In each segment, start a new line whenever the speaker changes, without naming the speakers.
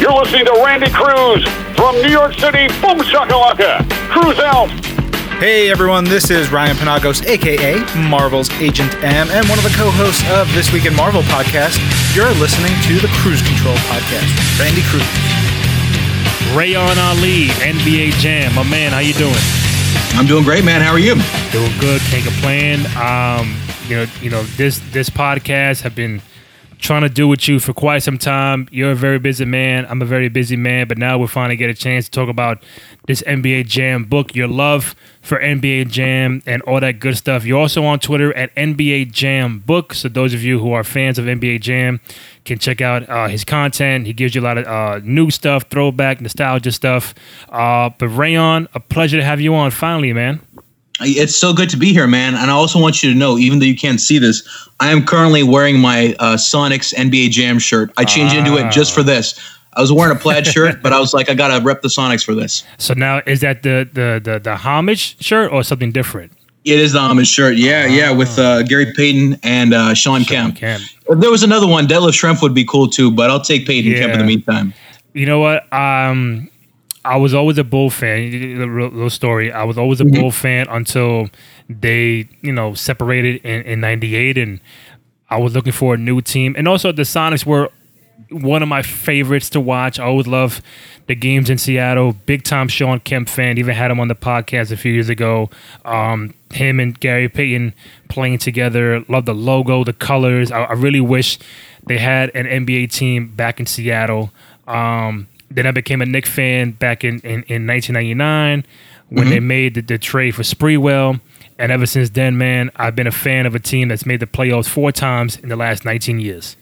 You're listening to Randy Cruz from New York City. Boom shakalaka. Cruz out.
Hey everyone, this is Ryan Penagos, aka Marvel's Agent M, and one of the co-hosts of This Week in Marvel podcast. You're listening to the Cruz Control podcast. Randy Cruz.
Reyan Ali, NBA Jam. My man, how you doing?
I'm doing great, man. How are you?
Doing good. Can't complain. Um, you know, you know this this podcast have been trying to do with you for quite some time. You're a very busy man. I'm a very busy man, but now we're finally get a chance to talk about this NBA Jam book, your love for NBA Jam and all that good stuff. You're also on Twitter at NBA Jam Book. So those of you who are fans of NBA Jam can check out uh, his content. He gives you a lot of uh, new stuff, throwback, nostalgia stuff. Uh, but Reyan, a pleasure to have you on finally, man.
It's so good to be here, man. And I also want you to know, even though you can't see this, I am currently wearing my uh, Sonics NBA Jam shirt. I changed into it just for this. I was wearing a plaid shirt, but I was like, I gotta rep the Sonics for this.
So now is that the the the, the homage shirt or something different?
It is the homage shirt, yeah, yeah, with uh, Gary Payton and uh, Shawn, Kemp.
Kemp.
If there was another one, Detlef Schrempf would be cool too, but I'll take Payton Kemp in the meantime.
You know what? Um, I was always a Bull fan. Real story. I was always a
Mm-hmm.
Bull fan until they, you know, separated in, in '98, and I was looking for a new team. And also, the Sonics were one of my favorites to watch. I always love the games in Seattle. Big time Shawn Kemp fan. Even had him on the podcast a few years ago. Um, him and Gary Payton playing together. Love the logo, the colors. I, I really wish they had an NBA team back in Seattle. Um, then I became a Knick fan back in, in, in 1999 when they mm-hmm. made the, the trade for Sprewell. And ever since then, man, I've been a fan of a team that's made the playoffs four times in the last 19 years.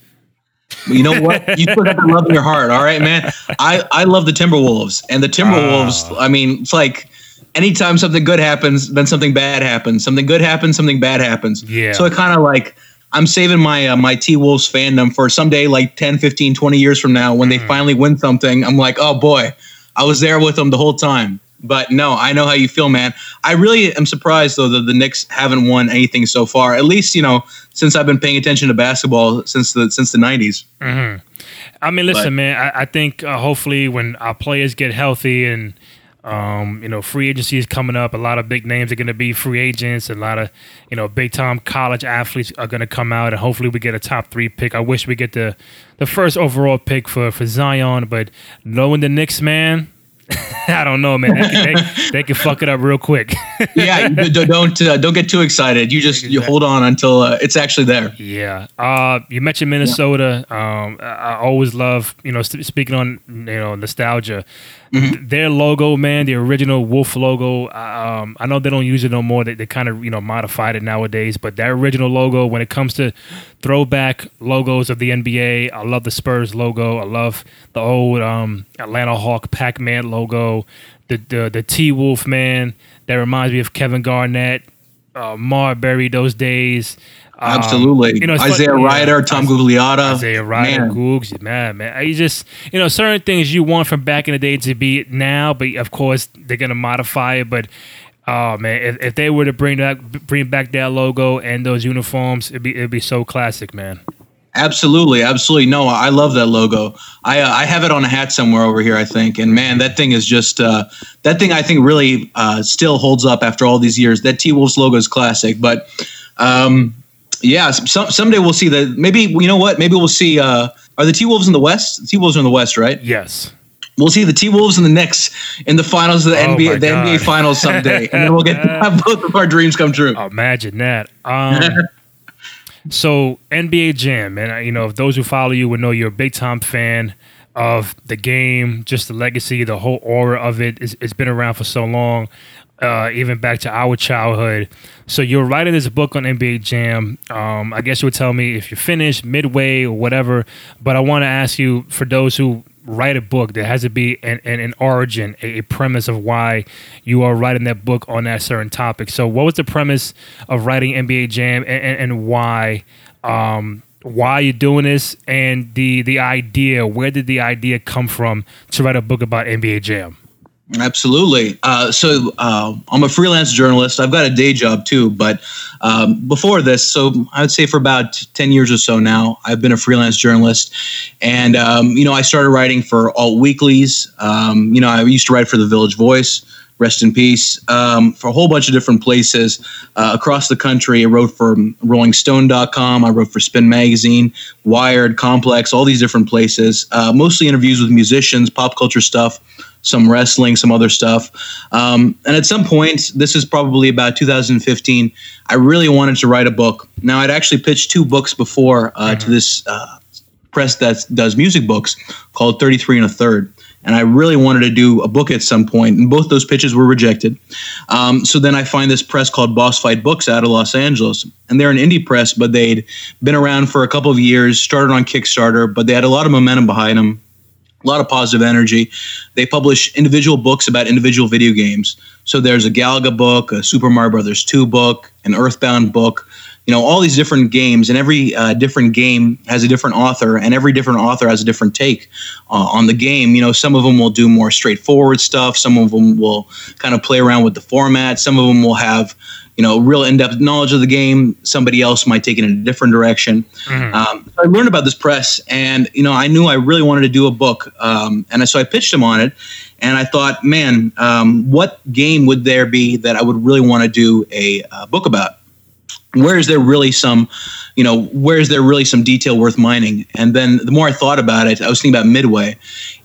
You know what? You still got love in your heart, all right, man. I I love the Timberwolves, and the Timberwolves. Ah. I mean, it's like anytime something good happens, then something bad happens. Something good happens, something bad happens.
Yeah.
So it kind of like I'm saving my uh, my T Wolves fandom for someday, like 10, 15, 20 years from now, when they finally win something. I'm like, oh boy, I was there with them the whole time. But no, I know how you feel, man. I really am surprised though that the Knicks haven't won anything so far. At least you know since I've been paying attention to basketball since the since the 90s.
I mean, listen,
But-
man. I, I think uh, hopefully when our players get healthy and um, you know free agency is coming up, a lot of big names are going to be free agents. A lot of you know big time college athletes are going to come out, and hopefully we get a top three pick. I wish we get the the first overall pick for for Zion, but knowing the Knicks, man. I don't know, man. They, can- they, they can fuck it up real quick.
yeah, don't uh, don't get too excited. You just you hold on until uh, it's actually there.
Yeah. Uh, you mentioned Minnesota. Um, I, always love, you know, speaking on, you know, nostalgia. Their logo, man, the original Wolf logo. Um, I know they don't use it no more. They, they kind of, you know, modified it nowadays. But that original logo, when it comes to throwback logos of the NBA, I love the Spurs logo. I love the old um, Atlanta Hawk Pac-Man logo. The the the T Wolf man that reminds me of Kevin Garnett, uh, Marbury those days. Um,
Absolutely,
you know,
Isaiah
yeah,
Rider, Tom Gugliotta,
Isaiah Rider,
Man.
Googs, man, man. You just, you know, certain things you want from back in the day to be now, but of course they're gonna modify it. But oh man, if, if they were to bring that, bring back that logo and those uniforms, it'd be it'd be so classic, man.
Absolutely, absolutely. No, I love that logo. I uh, I have it on a hat somewhere over here, I think. And man, that thing is just uh, that thing. I think really uh, still holds up after all these years. That T Wolves logo is classic. But um, yeah, some, someday we'll see that. Maybe you know what? Maybe we'll see. Uh, are the T Wolves in the West? T Wolves are in the West, right?
Yes.
We'll see the T Wolves and the Knicks in the finals of the
Oh
NBA, the
God.
NBA finals someday, and then we'll get to have both of our dreams come true.
Imagine that. Um, so NBA Jam, and you know, if those who follow you would know you're a big time fan of the game, just the legacy, the whole aura of it. It's, it's been around for so long, uh, even back to our childhood. So you're writing this book on NBA Jam. Um, I guess you would tell me if you're finished, midway, or whatever. But I want to ask you, for those who write a book, there has to be an, an, an origin, a, a premise of why you are writing that book on that certain topic. So, what was the premise of writing NBA Jam, and, and, and why? Um, why you're doing this, and the the idea. Where did the idea come from to write a book about NBA Jam?
Absolutely. Uh, so uh, I'm a freelance journalist. I've got a day job too, but um, before this, so I would say for about 10 years or so now, I've been a freelance journalist. And, um, you know, I started writing for alt weeklies. Um, you know, I used to write for the Village Voice rest in peace, um, for a whole bunch of different places uh, across the country. I wrote for RollingStone.com, I wrote for Spin Magazine, Wired, Complex, all these different places. Uh, mostly interviews with musicians, pop culture stuff, some wrestling, some other stuff. Um, and at some point, this is probably about 2015, I really wanted to write a book. Now, I'd actually pitched two books before uh, mm-hmm. to this uh, press that does music books called 33 and a Third and I really wanted to do a book at some point, and both those pitches were rejected. Um, so then I find this press called Boss Fight Books out of Los Angeles, and they're an indie press, but they'd been around for a couple of years, started on Kickstarter, but they had a lot of momentum behind them. A lot of positive energy. They publish individual books about individual video games. So there's a Galaga book, a Super Mario Brothers 2 book, an Earthbound book, you know all these different games and every uh, different game has a different author and every different author has a different take uh, on the game you know some of them will do more straightforward stuff some of them will kind of play around with the format some of them will have you know real in-depth knowledge of the game. Somebody else might take it in a different direction. Mm-hmm. um, so i learned about this press and you know i knew i really wanted to do a book um, and so i pitched him on it and i thought man um, what game would there be that i would really want to do a uh, book about? Where is there really some you know where is there really some detail worth mining? And then the more i thought about it i was thinking about midway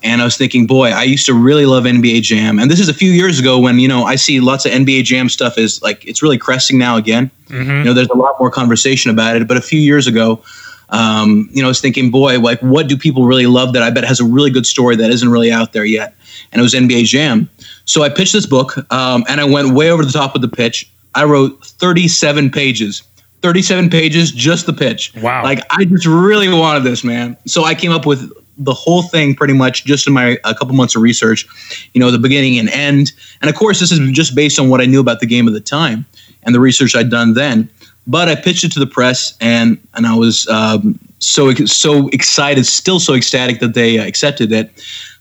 and i was thinking boy i used to really love nba jam and this is a few years ago when you know i see lots of nba jam stuff is like it's really cresting now again mm-hmm. you know there's a lot more conversation about it but a few years ago um, you know i was thinking boy like what do people really love that i bet has a really good story that isn't really out there yet and it was nba jam so i pitched this book um, and i went way over the top of the pitch I wrote 37 pages. 37 pages, just the pitch.
Wow.
Like I just really wanted this, man. So I came up with the whole thing pretty much just in my a couple months of research, you know, the beginning and end. And of course, this is just based on what I knew about the game at the time and the research I'd done then. But I pitched it to the press, and and I was um, so so excited, still so ecstatic that they uh, accepted it.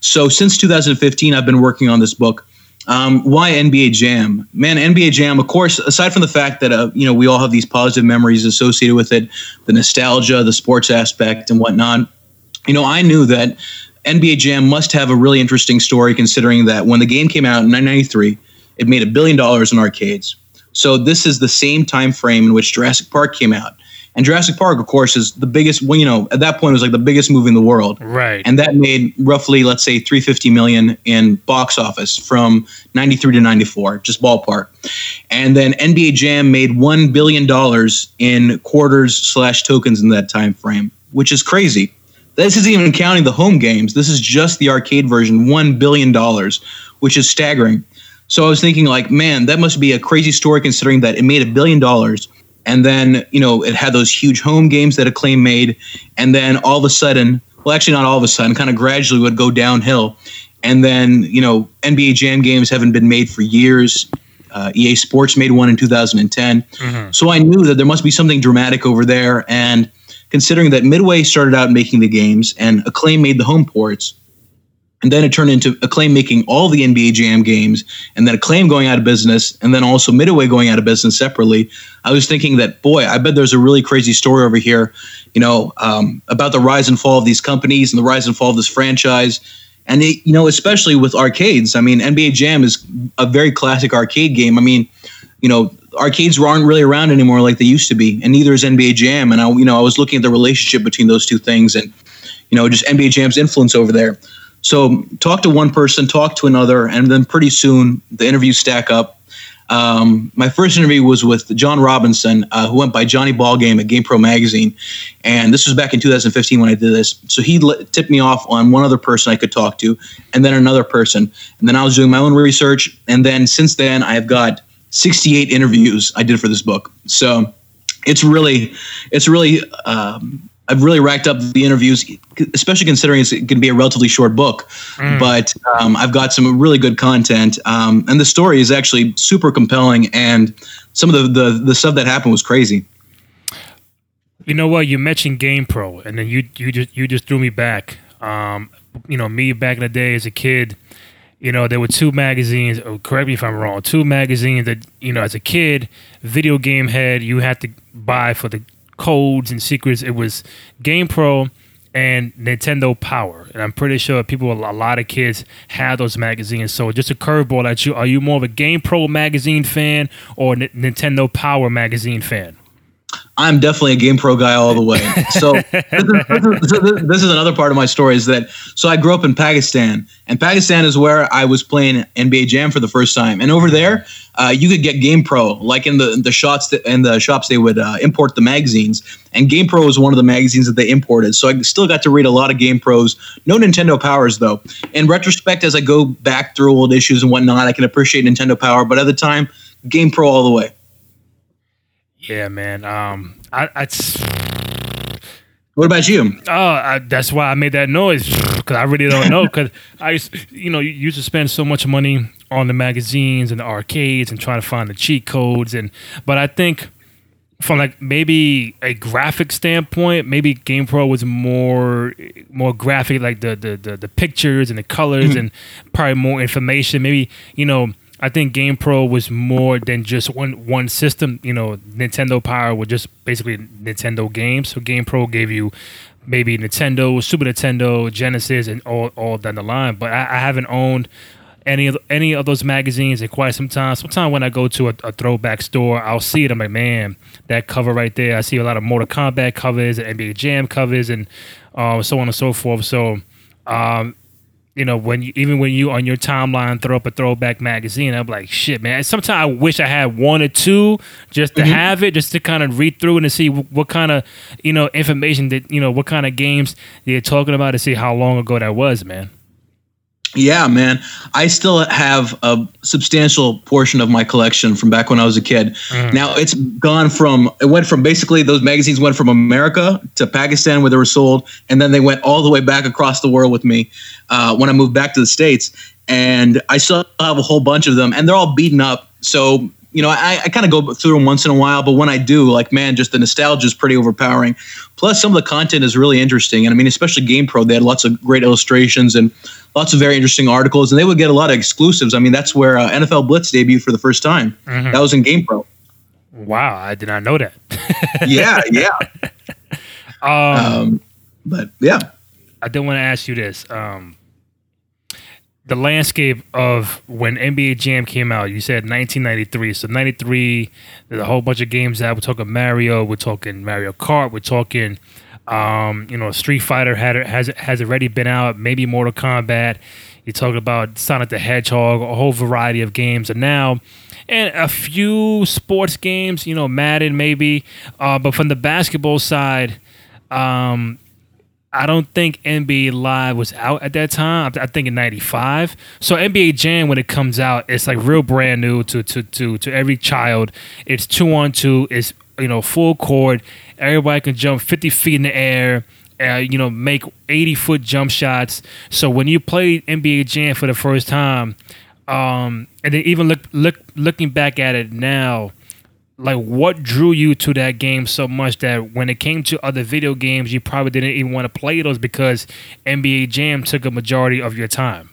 So since 2015, I've been working on this book. Um, why NBA Jam? Man, NBA Jam, of course, aside from the fact that, uh, you know, we all have these positive memories associated with it, the nostalgia, the sports aspect, and whatnot, you know, I knew that NBA Jam must have a really interesting story considering that when the game came out in 1993, it made a billion dollars in arcades. So this is the same time frame in which Jurassic Park came out. And Jurassic Park, of course, is the biggest. Well, you know, at that point, it was like the biggest movie in the world.
Right.
And that made roughly, let's say, 350 million in box office from 93 to 94, just ballpark. And then NBA Jam made one billion dollars in quarters slash tokens in that time frame, which is crazy. This isn't even counting the home games. This is just the arcade version, one billion dollars, which is staggering. So I was thinking, like, man, that must be a crazy story considering that it made a billion dollars and then you know it had those huge home games that acclaim made and then all of a sudden well actually not all of a sudden kind of gradually would go downhill and then you know nba jam games haven't been made for years uh, ea sports made one in 2010 mm-hmm. so i knew that there must be something dramatic over there and considering that midway started out making the games and acclaim made the home ports and then it turned into Acclaim making all the NBA Jam games, and then Acclaim going out of business, and then also Midway going out of business separately. I was thinking that, boy, I bet there's a really crazy story over here, you know, um, about the rise and fall of these companies and the rise and fall of this franchise. And, it, you know, especially with arcades. I mean, NBA Jam is a very classic arcade game. I mean, you know, arcades aren't really around anymore like they used to be, and neither is NBA Jam. And I, you know, I was looking at the relationship between those two things, and you know, just NBA Jam's influence over there. So talk to one person, talk to another, and then pretty soon the interviews stack up. Um, my first interview was with John Robinson, uh, who went by Johnny Ballgame at GamePro Magazine, and this was back in 2015 when I did this. So he tipped me off on one other person I could talk to, and then another person, and then I was doing my own research, and then since then I have got 68 interviews I did for this book. So it's really, it's really um, I've really racked up the interviews, especially considering it's going to be a relatively short book. Mm. But um, I've got some really good content, um, and the story is actually super compelling. And some of the, the the stuff that happened was crazy.
You know what? You mentioned GamePro, and then you you just you just threw me back. Um, you know, me back in the day as a kid, you know, there were two magazines. Oh, correct me if I'm wrong. Two magazines that you know, as a kid, video game head, you had to buy for the codes and secrets. It was Game Pro and Nintendo Power, and I'm pretty sure people, a lot of kids, had those magazines. So, just a curveball at you: Are you more of a Game Pro magazine fan or N- Nintendo Power magazine fan?
I'm definitely a Game Pro guy all the way. So this, is, this is another part of my story is that so I grew up in Pakistan, and Pakistan is where I was playing NBA Jam for the first time. And over there, uh, you could get Game Pro, like in the the shots that, in the shops they would uh, import the magazines, and Game Pro was one of the magazines that they imported. So I still got to read a lot of Game Pros. No Nintendo Powers though. In retrospect, as I go back through old issues and whatnot, I can appreciate Nintendo Power, but at the time, Game Pro all the way.
Yeah, man. Um, I, I
what about you?
Oh, I, that's why I made that noise because I really don't know. Because I, used, you know, you used to spend so much money on the magazines and the arcades and trying to find the cheat codes and. But I think from like maybe a graphic standpoint, maybe Game Pro was more more graphic, like the the the, the pictures and the colors mm-hmm. and probably more information. Maybe you know I think Game Pro was more than just one one system. You know, Nintendo Power was just basically Nintendo games. So Game Pro gave you maybe Nintendo, Super Nintendo, Genesis, and all all down the line. But I, I haven't owned any of any of those magazines in quite some time. Sometimes when I go to a, a, throwback store, I'll see it. I'm like, man, that cover right there. I see a lot of Mortal Kombat covers and NBA Jam covers and uh, so on and so forth. So um, you know, when you, even when you on your timeline throw up a throwback magazine, I'm like, shit, man. Sometimes I wish I had one or two just to mm-hmm. have it, just to kind of read through and to see what, what kind of, you know, information that, you know, what kind of games they're talking about to see how long ago that was, man.
Yeah, man. I still have a substantial portion of my collection from back when I was a kid. Mm. Now it's gone from it went from basically those magazines went from America to Pakistan where they were sold, and then they went all the way back across the world with me uh, when I moved back to the states. And I still have a whole bunch of them, and they're all beaten up. So you know, I, I kind of go through them once in a while, but when I do, like, man, just the nostalgia is pretty overpowering. Plus, some of the content is really interesting. And I mean, especially Game Pro, they had lots of great illustrations and lots of very interesting articles, and they would get a lot of exclusives. I mean, that's where uh, NFL Blitz debuted for the first time. Mm-hmm. That was in Game Pro.
Wow, I did not know that.
yeah, yeah. Um, um, but yeah,
I did want to ask you this. Um, the landscape of when NBA Jam came out. You said 1993. So 93, there's a whole bunch of games that we're talking Mario, we're talking Mario Kart, we're talking um, you know, Street Fighter had has has already been out, maybe Mortal Kombat. You talk about Sonic the Hedgehog, a whole variety of games, and now and a few sports games, you know, Madden maybe. Uh, but from the basketball side, um, I don't think NBA Live was out at that time. I think in '95. So NBA Jam, when it comes out, it's like real brand new to to to to every child. It's two on two. It's you know full court. Everybody can jump 50 feet in the air. Uh, you know, make 80 foot jump shots. So when you play NBA Jam for the first time, um, and then even look look looking back at it now like what drew you to that game so much that when it came to other video games you probably didn't even want to play those because NBA Jam took a majority of your time.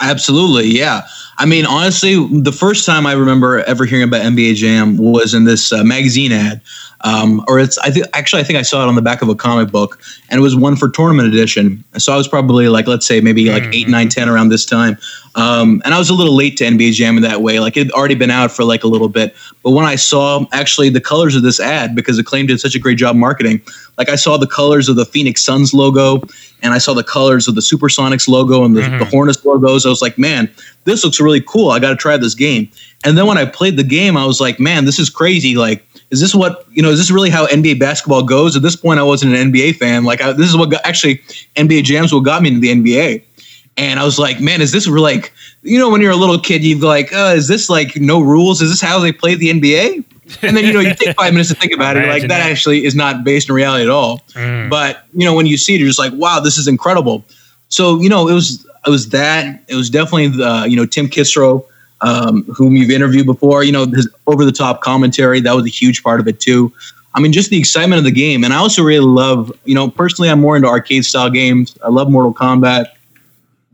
Absolutely, yeah. I mean, honestly, the first time I remember ever hearing about NBA Jam was in this uh, magazine ad um, or it's I think actually I think I saw it on the back of a comic book, and it was one for tournament edition. So I was probably like let's say maybe like mm-hmm. eight, nine, ten around this time, um, and I was a little late to NBA Jam in that way. Like it had already been out for like a little bit, but when I saw actually the colors of this ad because Acclaim did such a great job marketing, like I saw the colors of the Phoenix Suns logo, and I saw the colors of the Supersonics logo and the, mm-hmm. the Hornets logos. I was like, man, this looks really cool. I got to try this game. And then when I played the game, I was like, man, this is crazy. Like is this what you know? Is this really how NBA basketball goes? At this point, I wasn't an NBA fan. Like I, this is what got, actually NBA Jams what got me into the NBA. And I was like, man, is this like you know when you're a little kid, you're like, uh, is this like no rules? Is this how they play the NBA? And then you know you take five minutes to think about it, like that, that, actually is not based in reality at all. Mm. But you know when you see it, you're just like, wow, this is incredible. So you know it was it was that it was definitely the you know Tim Kitzrow um, whom you've interviewed before. You know, his over the top commentary that was a huge part of it too. I mean, just the excitement of the game, and I also really love. You know, personally, I'm more into arcade style games. I love Mortal Kombat.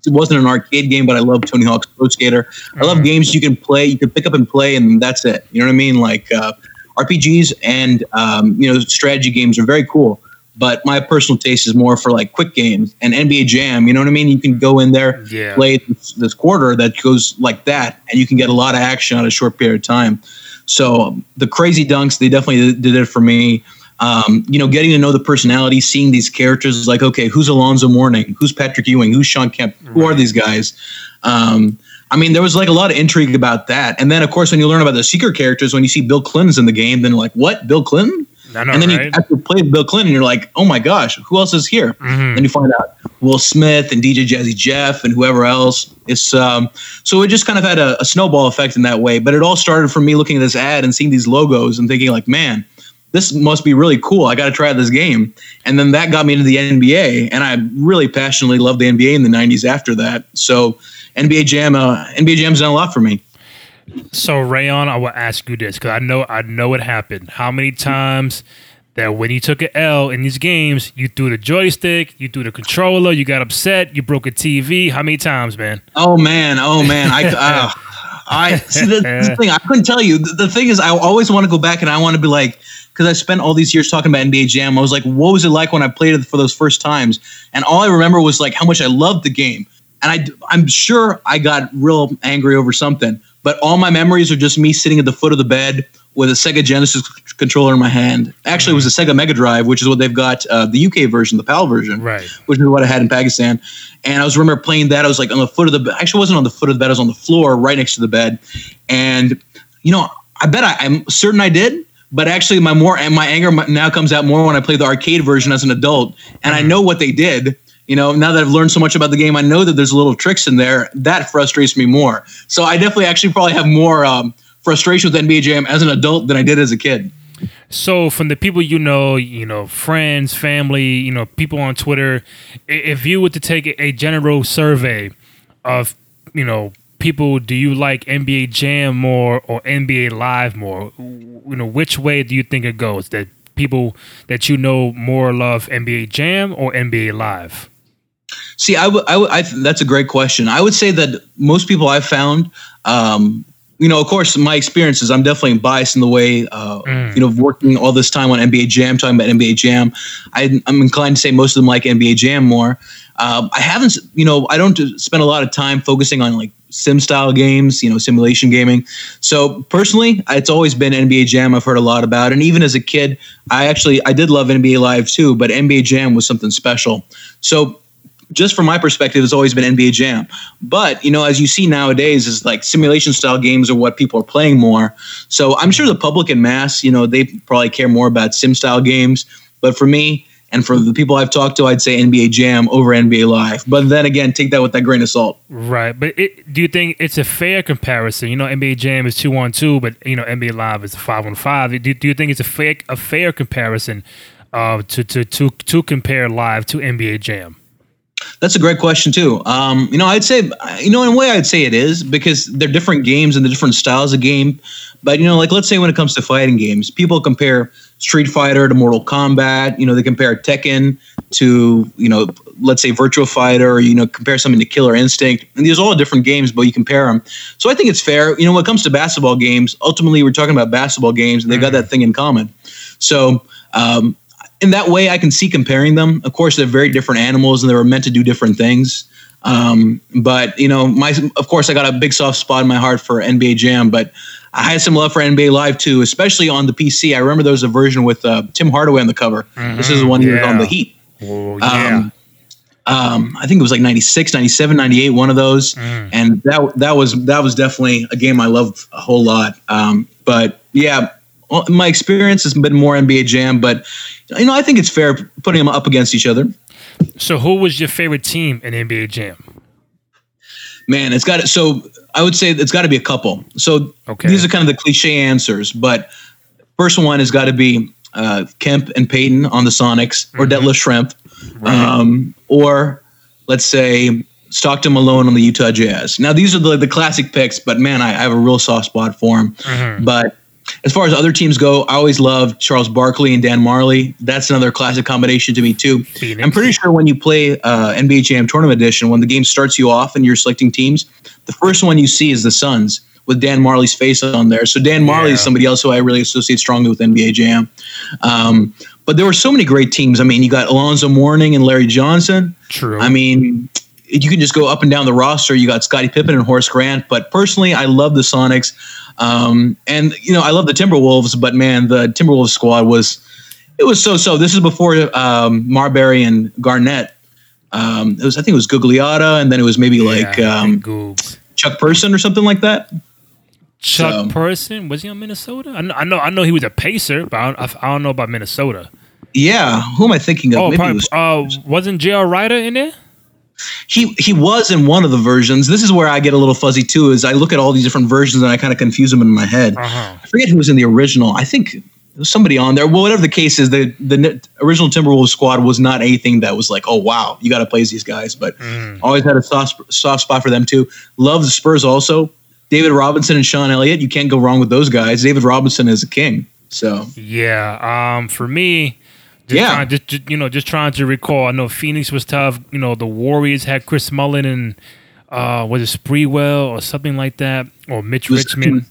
it wasn't an arcade game, but I love Tony Hawk's Pro Skater. I love games you can play, you can pick up and play, and that's it. You know what I mean? Like uh, RPGs and um, you know strategy games are very cool. But my personal taste is more for like quick games and NBA Jam. You know what I mean? You can go in there,
Yeah.
play this, this quarter that goes like that, and you can get a lot of action on a short period of time. So um, the crazy dunks, they definitely did it for me. Um, you know, getting to know the personality, seeing these characters like, okay, who's Alonzo Mourning? Who's Patrick Ewing? Who's Shawn Kemp? Who are these guys? Um, I mean, there was like a lot of intrigue about that. And then, of course, when you learn about the secret characters, when you see Bill Clinton's in the game, then like, what? Bill Clinton?
Know,
and then you
right?
after play Bill Clinton, you're like, oh my gosh, who else is here?
Mm-hmm.
Then you find out Will Smith and DJ Jazzy Jeff and whoever else. It's um, so it just kind of had a, a snowball effect in that way. But it all started from me looking at this ad and seeing these logos and thinking like, man, this must be really cool. I got to try this game. And then that got me into the NBA, and I really passionately loved the NBA in the '90s after that. So NBA Jam, uh, NBA Jam's done a lot for me.
So Reyan, I will ask you this because I know I know it happened. How many times that when you took an L in these games, you threw the joystick, you threw the controller, you got upset, you broke a TV? How many times, man?
Oh man, oh man, I, uh, I see the, the thing. I couldn't tell you. The, the thing is, I always want to go back and I want to be like, because I spent all these years talking about NBA Jam. I was like, what was it like when I played it for those first times? And all I remember was like how much I loved the game. And I, I'm sure I got real angry over something, but all my memories are just me sitting at the foot of the bed with a Sega Genesis c- controller in my hand. Actually, it was a Sega Mega Drive, which is what they've got uh, the UK version, the PAL version
Right.
which is what I had in Pakistan. And I was remember playing that. I was like on the foot of the bed. Actually, wasn't on the foot of the bed. I was on the floor right next to the bed. And you know, I bet I, I'm certain I did. But actually, my more and my anger now comes out more when I play the arcade version as an adult, and I know what they did. You know, now that I've learned so much about the game, I know that there's little tricks in there that frustrates me more. So I definitely actually probably have more um, frustration with NBA Jam as an adult than I did as a kid.
So, from the people you know, you know, friends, family, you know, people on Twitter, if you were to take a- a general survey of, you know, people, do you like NBA Jam more or NBA Live more? You know, which way do you think it goes? That people that you know more love NBA Jam or NBA Live?
See, I would, I would, I, that's a great question. I would say that most people I've found, um, you know, of course, my experiences, I'm definitely biased in the way, uh, you know, working all this time on NBA Jam, talking about NBA Jam. I, I'm inclined to say most of them like NBA Jam more. Um, I haven't, you know, I don't spend a lot of time focusing on like sim style games, you know, simulation gaming. So personally, it's always been NBA Jam. I've heard a lot about, and even as a kid, I actually I did love NBA Live too, but NBA Jam was something special. So just from my perspective, it's always been NBA Jam. But you know, as you see nowadays, is like simulation style games are what people are playing more. So I'm sure the public in mass, you know, they probably care more about sim style games. But for me and for the people I've talked to, I'd say NBA Jam over NBA Live. But then again, take that with that grain of salt.
Right, but it, do you think it's a fair comparison? You know, NBA Jam is two on two, but you know, NBA Live is five on five. Do, do you think it's a fair a fair comparison uh, to to to to compare Live to NBA Jam?
That's a great question too. Um, you know, I'd say, you know, in a way, I'd say it is because they're different games and the different styles of game. But you know, like let's say when it comes to fighting games, people compare Street Fighter to Mortal Kombat. You know, they compare Tekken to you know, let's say Virtual Fighter. Or, you know, compare something to Killer Instinct. And these are all different games, but you compare them. So I think it's fair. You know, when it comes to basketball games, ultimately we're talking about basketball games, and they've got that thing in common. So um, in that way, I can see comparing them. Of course, they're very different animals, and they were meant to do different things. Um, but you know, my of course, I got a big soft spot in my heart for NBA Jam, but I had some love for NBA Live too, especially on the PC. I remember there was a version with uh, Tim Hardaway on the cover. This is the one he was on the Heat.
Oh
Um, um, I think it was like 96, 97, 98, one of those. And that that was that was definitely a game I loved a whole lot. Um, but yeah, my experience has been more NBA Jam, but you know, I think it's fair putting them up against each other.
So, who was your favorite team in NBA Jam?
Man, it's got it. so I would say it's got to be a couple. So
Okay.
these are kind of the cliche answers, but first one has got to be uh, Kemp and Payton on the Sonics, or Detlef Schrempf, um, or let's say Stockton Malone on the Utah Jazz. Now these are the the classic picks, but man, I, I have a real soft spot for them. But as far as other teams go, I always loved Charles Barkley and Dan Majerle. That's another classic combination to me too.
Phoenix.
I'm pretty sure when you play uh, NBA Jam Tournament Edition, when the game starts you off and you're selecting teams, the first one you see is the Suns with Dan Majerle's face on there. So Dan Majerle is
Yeah.
somebody else who I really associate strongly with NBA Jam. Um, but there were so many great teams. I mean, you got Alonzo Mourning and Larry Johnson.
True.
I mean, you can just go up and down the roster. You got Scottie Pippen and Horace Grant. But personally, I love the Sonics. Um, and, you know, I love the Timberwolves, but man, the Timberwolves squad was, it was so so. This is before um, Marbury and Garnett. Um, it was, I think it was Gugliotta, and then it was maybe like um, Chuck Person or something like that.
Chuck
so-
Person was he on Minnesota? I know, I know, I know he was a Pacer, but I don't, I don't know about Minnesota.
Yeah, who am I thinking of?
Oh,
maybe
probably,
was
uh, wasn't J.R. Rider in there?
He he was in one of the versions. This is where I get a little fuzzy too. Is I look at all these different versions and I kind of confuse them in my head.
Uh-huh.
I forget who was in the original. I think there was somebody on there. Well, whatever the case is, the the original Timberwolves squad was not anything that was like, oh wow, you got to play these guys. But always had a soft soft spot for them too. Love the Spurs also. David Robinson and Sean Elliott. You can't go wrong with those guys. David Robinson is a king. So
Yeah. Um, for me, just
Yeah.
trying, just, just you know, just trying to recall. I know Phoenix was tough. You know, the Warriors had Chris Mullin and uh, was it Sprewell or something like that, or Mitch
was-
Richmond.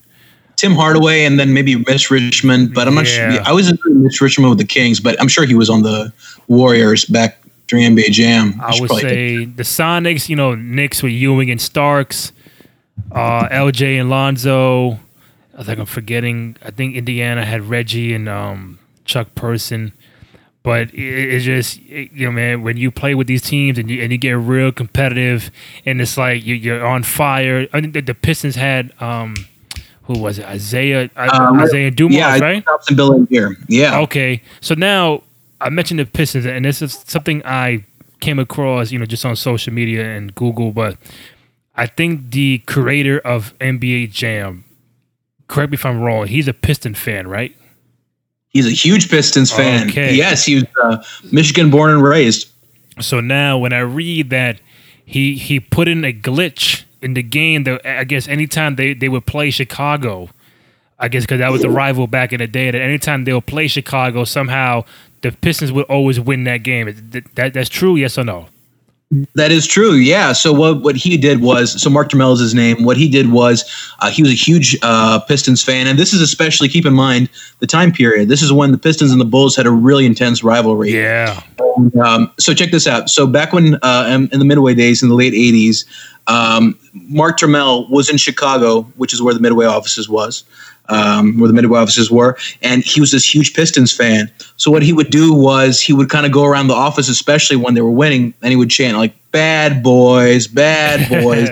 Tim Hardaway and then maybe Mitch Richmond, but I'm not
Yeah.
sure. I was in Mitch Richmond with the Kings, but I'm sure he was on the Warriors back during NBA Jam.
I
should
would say the Sonics. You know, Knicks with Ewing and Starks, uh, LJ and Lonzo. I think I'm forgetting. I think Indiana had Reggie and um, Chuck Person. But it, it's just it- you know, man, when you play with these teams and you and you get real competitive, and it's like you, you're on fire. I think the, the Pistons had um, who was it? Isaiah
Um,
Isaiah Dumas,
yeah,
right?
Thompson Bill here. Yeah,
Okay, so now I mentioned the Pistons, and this is something I came across, you know, just on social media and Google. But I think the creator of NBA Jam, correct me if I'm wrong, he's a Piston fan, right?
He's a huge Pistons fan.
Okay.
Yes, he was uh, Michigan born and raised.
So now when I read that he he put in a glitch in the game that I guess anytime they, they would play Chicago, I guess because that was the rival back in the day, that anytime they would play Chicago, somehow the Pistons would always win that game. That, that that's true, yes or no?
That is true. Yeah. So what what he did was so Mark Turmell is his name. What he did was uh, he was a huge uh, Pistons fan, and this is especially keep in mind the time period. This is when the Pistons and the Bulls had a really intense rivalry.
Yeah.
Um, so check this out. So back when uh, in, in the Midway days in the late '80s, um, Mark Turmell was in Chicago, which is where the Midway offices was, um, where the Midway offices were, and he was this huge Pistons fan. So what he would do was he would kind of go around the office, especially when they were winning, and he would chant like "Bad boys, bad boys."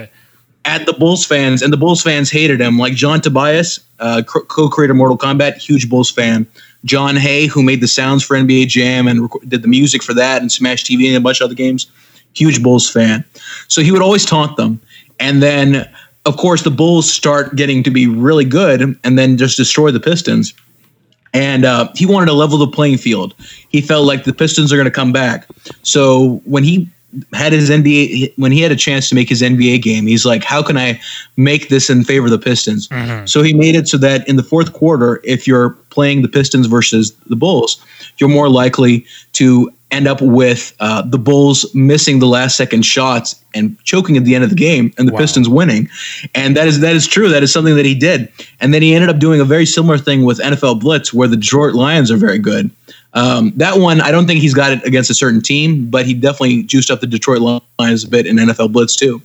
at the Bulls fans, and the Bulls fans hated him. Like John Tobias, uh, co- co-creator Mortal Kombat, huge Bulls fan. Jon Hey, who made the sounds for NBA Jam and rec- did the music for that and Smash TV and a bunch of other games, huge Bulls fan. So he would always taunt them, and then of course the Bulls start getting to be really good, and then just destroy the Pistons. And uh, he wanted to level the playing field. He felt like the Pistons are going to come back. So when he had his NBA when he had a chance to make his NBA game, he's like, "How can I make this in favor of the Pistons?" So he made it so that in the fourth quarter, if you're playing the Pistons versus the Bulls, you're more likely to end up with uh, the Bulls missing the last second shots and choking at the end of the game, and the
Wow.
Pistons winning. And that is that is true. That is something that he did. And then he ended up doing a very similar thing with NFL Blitz, where the Detroit Lions are very good. Um, that one, I don't think he's got it against a certain team, but he definitely juiced up the Detroit Lions a bit in NFL Blitz too.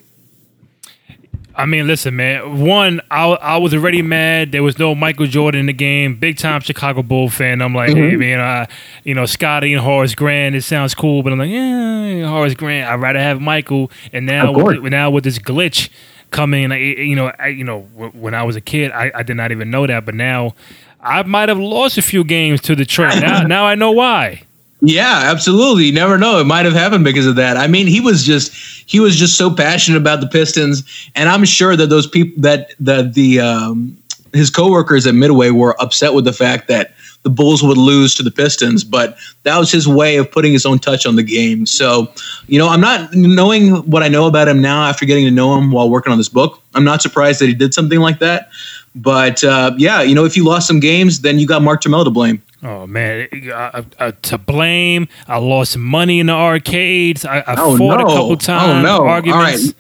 I mean, listen, man. One, I, I was already mad. There was no Michael Jordan in the game. Big time Chicago Bull fan. I'm like, hey, man, uh, you know, Scottie and Horace Grant. It sounds cool, but I'm like, yeah, Horace Grant. I'd rather have Michael. And now, with, now with this glitch coming, I, you know, I, you know, when I was a kid, I, I did not even know that, but now I might have lost a few games to Detroit. Now, now I know why.
Yeah, absolutely. You never know. It might have happened because of that. I mean, he was just he was just so passionate about the Pistons, and I'm sure that those people that that the um, his coworkers at Midway were upset with the fact that the Bulls would lose to the Pistons, but that was his way of putting his own touch on the game. So, you know, I'm not knowing what I know about him now after getting to know him while working on this book. I'm not surprised that he did something like that. But uh, yeah, you know, if you lost some games, then you got Mark Turmell to blame.
Oh man, uh, uh, to blame. I lost money in the arcades. I, I
Oh,
fought
no.
a couple times.
Oh, no. All
Arguments.
right.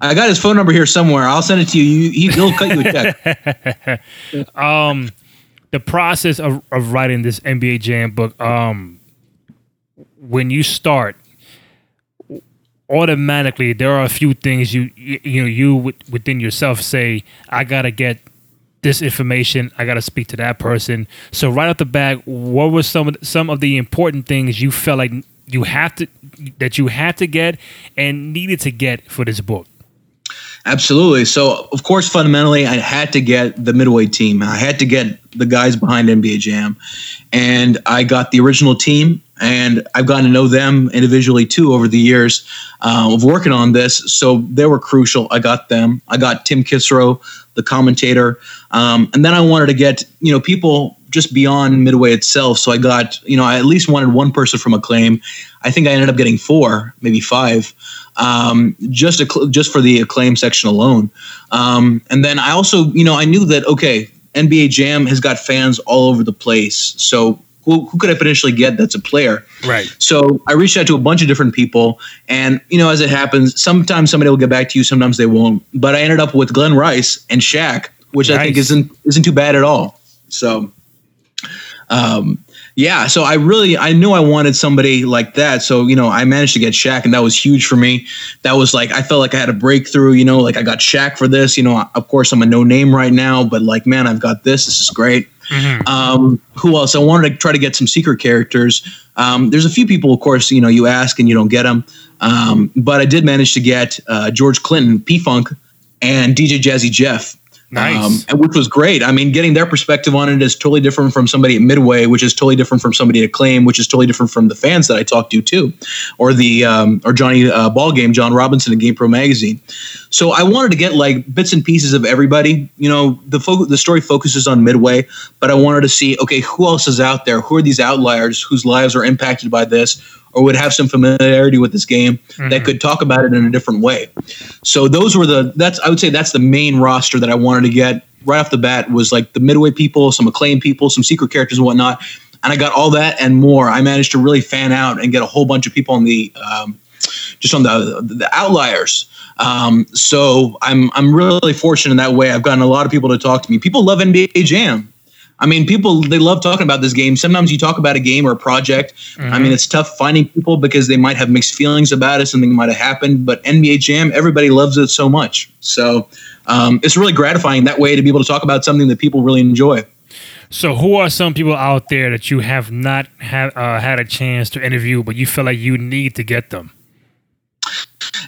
I got his phone number here somewhere. I'll send it to you. you he, he'll cut you a check.
the process of, of writing this NBA Jam book, um, when you start, automatically there are a few things you you, you know you within yourself say, I gotta get this information. I gotta speak to that person. So right off the bat, what were some of the, some of the important things you felt like you have to that you had to get and needed to get for this book?
Absolutely. So, of course, fundamentally, I had to get the midway team. I had to get the guys behind NBA Jam, and I got the original team, and I've gotten to know them individually too over the years uh, of working on this. So they were crucial. I got them. I got Tim Kitzrow, the commentator, um, and then I wanted to get you know people just beyond Midway itself. So I got you know I at least wanted one person from Acclaim. I think I ended up getting four, maybe five um, just a, just for the acclaim section alone. Um, and then I also, you know, I knew that okay, NBA Jam has got fans all over the place. So who, who could I potentially get that's a player?
Right.
So I reached out to a bunch of different people, and you know, as it happens, sometimes somebody will get back to you, sometimes they won't. But I ended up with Glen Rice and Shaq, which I think isn't isn't too bad at all. So um, yeah, so I really I knew I wanted somebody like that. So you know, I managed to get Shaq, and that was huge for me. That was like I felt like I had a breakthrough. You know, like I got Shaq for this. You know, of course I'm a no name right now, but like man, I've got this. This is great. Um, who else? I wanted to try to get some secret characters. Um, there's a few people, of course, you know, you ask and you don't get them. Um, but I did manage to get uh, George Clinton, P Funk, and DJ Jazzy Jeff.
Nice.
and which was great. I mean, getting their perspective on it is totally different from somebody at Midway, which is totally different from somebody at Acclaim, which is totally different from the fans that I talked to too, or the um, or Johnny uh, Ballgame, John Robinson at Game Pro Magazine. So I wanted to get like bits and pieces of everybody. You know, the fo- the story focuses on Midway, but I wanted to see okay, who else is out there? Who are these outliers whose lives are impacted by this? Or would have some familiarity with this game that could talk about it in a different way. So those were the that's I would say that's the main roster that I wanted to get right off the bat was like the midway people, some acclaimed people, some secret characters and whatnot. And I got all that and more. I managed to really fan out and get a whole bunch of people on the um, just on the the outliers. Um, so I'm I'm really fortunate in that way. I've gotten a lot of people to talk to me. People love NBA Jam. I mean, people they love talking about this game. Sometimes you talk about a game or a project. I mean, it's tough finding people because they might have mixed feelings about it. Something might have happened, but NBA Jam, everybody loves it so much. So um, it's really gratifying that way to be able to talk about something that people really enjoy.
So, who are some people out there that you have not had uh, had a chance to interview, but you feel like you need to get them?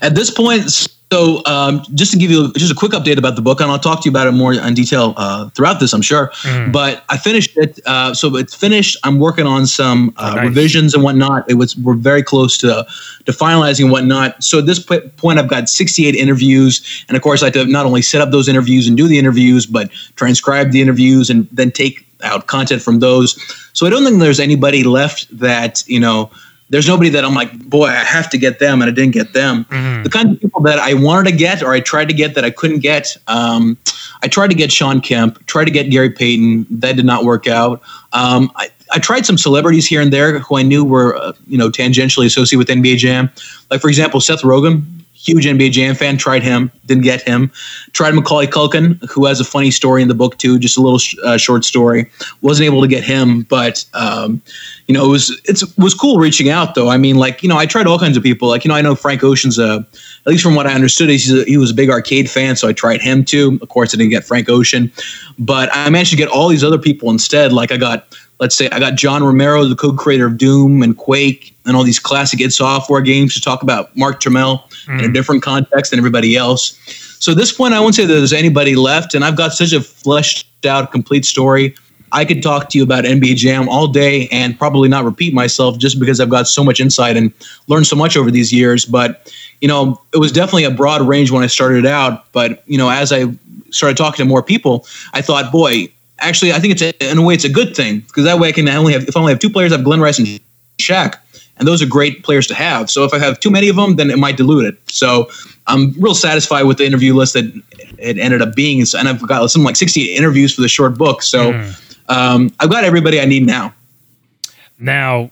At this point, so um, just to give you just a quick update about the book, and I'll talk to you about it more in detail uh, throughout this, I'm sure. But I finished it, uh, so it's finished. I'm working on some uh,
nice.
revisions and whatnot. It was we're very close to to finalizing and whatnot. So at this po- point, I've got 68 interviews, and of course, I have to not only set up those interviews and do the interviews, but transcribe the interviews and then take out content from those. So I don't think there's anybody left that you know there's nobody that I'm like, boy, I have to get them, and I didn't get them. The kind of people that I wanted to get or I tried to get that I couldn't get. Um, I tried to get Shawn Kemp, tried to get Gary Payton. That did not work out. Um, I, I tried some celebrities here and there who I knew were, uh, you know, tangentially associated with NBA Jam. Like for example, Seth Rogen, huge NBA Jam fan. Tried him, didn't get him. Tried Macaulay Culkin, who has a funny story in the book too, just a little sh- uh, short story. Wasn't able to get him, but um, you know, it was it was cool reaching out though. I mean, like you know, I tried all kinds of people. Like you know, I know Frank Ocean's a at least from what I understood, he's a, he was a big arcade fan, so I tried him too. Of course, I didn't get Frank Ocean, but I managed to get all these other people instead. Like I got, let's say, I got John Romero, the co-creator of Doom and Quake and all these classic id Software games, to talk about Mark Turmell in a mm. different context than everybody else. So at this point, I won't say that there's anybody left, and I've got such a fleshed out, complete story. I could talk to you about NBA Jam all day and probably not repeat myself just because I've got so much insight and learned so much over these years. But you know, it was definitely a broad range when I started out. But you know, as I started talking to more people, I thought, boy, actually, I think it's a, in a way it's a good thing because that way I can only have if I only have two players, I have Glen Rice and Shaq, and those are great players to have. So if I have too many of them, then it might dilute it. So I'm real satisfied with the interview list that it ended up being, and I've got something like 60 interviews for the short book. So um, I've got everybody I need now.
Now,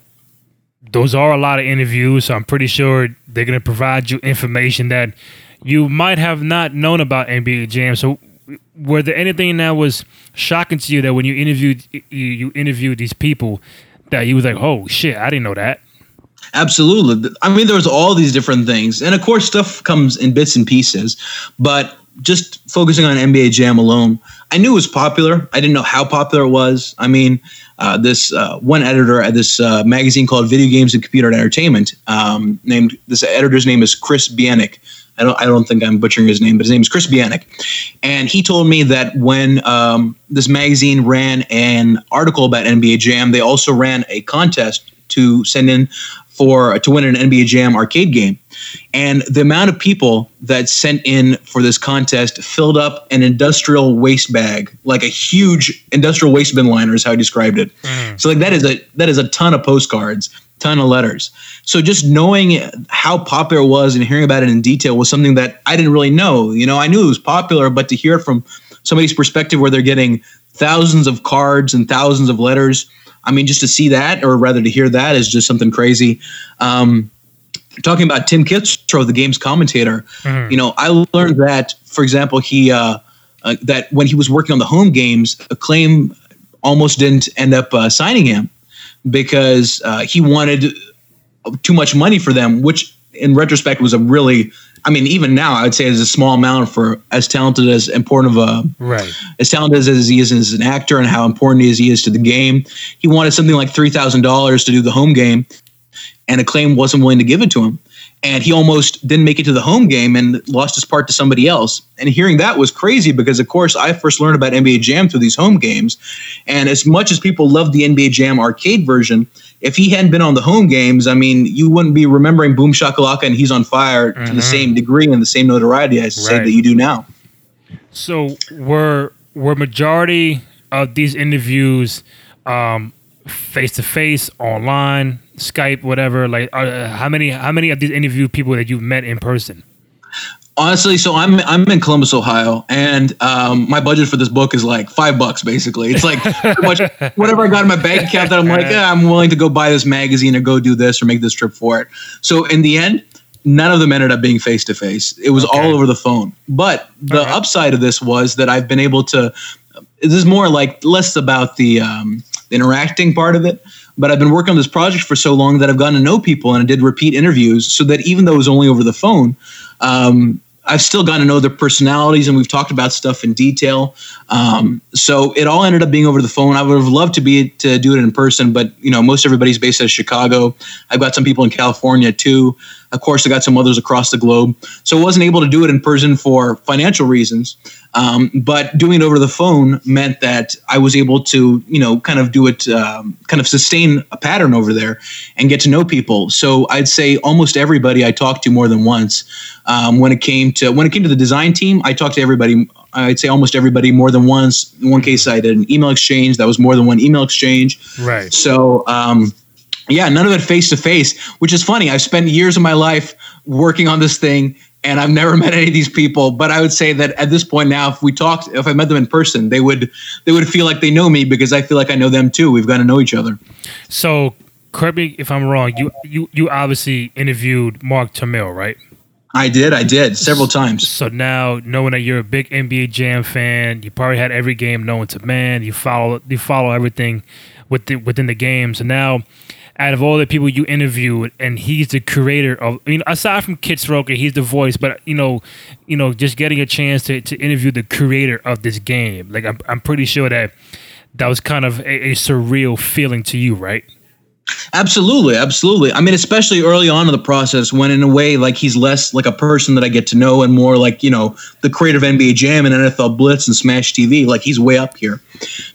those are a lot of interviews, so I'm pretty sure they're going to provide you information that you might have not known about NBA Jam. So, were there anything that was shocking to you that when you interviewed you, interviewed these people that you was like, "Oh shit, I didn't know that."
Absolutely. I mean, there was all these different things, and of course, stuff comes in bits and pieces. But just focusing on NBA Jam alone, I knew it was popular. I didn't know how popular it was. I mean, uh, this uh, one editor at this uh, magazine called Video Games and Computer Entertainment, um, named this editor's name is Chris Bieniek. I don't, I don't think I'm butchering his name, but his name is Chris Bieniek. And he told me that when um, this magazine ran an article about NBA Jam, they also ran a contest to send in for to win an NBA Jam arcade game. And the amount of people that sent in for this contest filled up an industrial waste bag, like a huge industrial waste bin liner is how I described it. Mm. So like that is a that is a ton of postcards, ton of letters. So just knowing how popular it was and hearing about it in detail was something that I didn't really know. You know, I knew it was popular, but to hear it from somebody's perspective where they're getting thousands of cards and thousands of letters I mean, just to see that, or rather to hear that, is just something crazy. Um, talking about Tim Kitzrow, the game's commentator, mm-hmm. you know, I learned that, for example, he uh, uh, that when he was working on the home games, Acclaim almost didn't end up uh, signing him because uh, he wanted too much money for them, which in retrospect was a really I mean, even now, I would say it's a small amount for as talented as important of a
right
as talented as he is as an actor and how important he is he is to the game. He wanted something like three thousand dollars to do the home game, and Acclaim wasn't willing to give it to him. And he almost didn't make it to the home game and lost his part to somebody else. And hearing that was crazy because, of course, I first learned about NBA Jam through these home games. And as much as people loved the NBA Jam arcade version, if he hadn't been on the home games, I mean, you wouldn't be remembering Boom Shakalaka and He's on Fire mm-hmm. to the mm-hmm. same degree and the same notoriety, I right. say, that you do now.
So were were majority of these interviews face to face, online, Skype, whatever? Like, uh, how many how many of these interview people that you've met in person?
Honestly so i'm i'm in columbus ohio and um, my budget for this book is like five bucks basically. It's like much whatever i got in my bank account that i'm like i'm willing to go buy this magazine or go do this or make this trip for it. So in the end none of them ended up being face to face it was okay. all over the phone. But the right. upside of this was that i've been able to this is more like less about the, um, interacting part of it but I've been working on this project for so long that I've gotten to know people and I did repeat interviews so that even though it was only over the phone, um, I've still gotten to know their personalities, and we've talked about stuff in detail. Um, so it all ended up being over the phone. I would have loved to be to do it in person, but you know, most everybody's based out of Chicago. I've got some people in California too. Of course, I got some others across the globe. So I wasn't able to do it in person for financial reasons. Um, but doing it over the phone meant that I was able to, you know, kind of do it, um, kind of sustain a pattern over there and get to know people. So I'd say almost everybody I talked to more than once. Um, when it came to when it came to the design team, I talked to everybody. I'd say almost everybody more than once. In one case, I did an email exchange that was more than one email exchange.
Right.
So. Yeah, none of it face to face, which is funny. I've spent years of my life working on this thing and I've never met any of these people. But I would say that at this point now, if we talked, if I met them in person, they would they would feel like they know me because I feel like I know them too. We've got to know each other.
So, correct me if I'm wrong. You you you obviously interviewed Mark Turmell, right?
I did, I did several times.
So now, knowing that you're a big NBA Jam fan, you probably had every game known to man. You follow you follow everything within within the game. So now out of all the people you interviewed, and he's the creator of. You know, aside from Kit Kitzrow, he's the voice, but you know, you know, just getting a chance to, to interview the creator of this game, like I'm, I'm pretty sure that that was kind of a, a surreal feeling to you, right?
Absolutely, absolutely. I mean, especially early on in the process, when in a way, like he's less like a person that I get to know, and more like you know the creator of NBA Jam and NFL Blitz and Smash TV. Like he's way up here.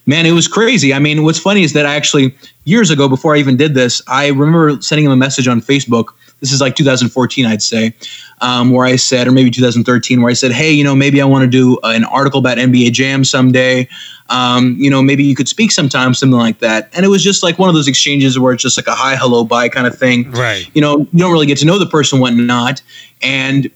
Man, it was crazy. I mean, what's funny is that I actually years ago, before I even did this, I remember sending him a message on Facebook. This is like 2014, I'd say, um, where I said, or maybe 2013, where I said, "Hey, you know, maybe I want to do an article about NBA Jam someday." um, you know, maybe you could speak sometime, something like that. And it was just like one of those exchanges where it's just like a hi, hello, bye kind of thing.
Right.
You know, you don't really get to know the person, whatnot. And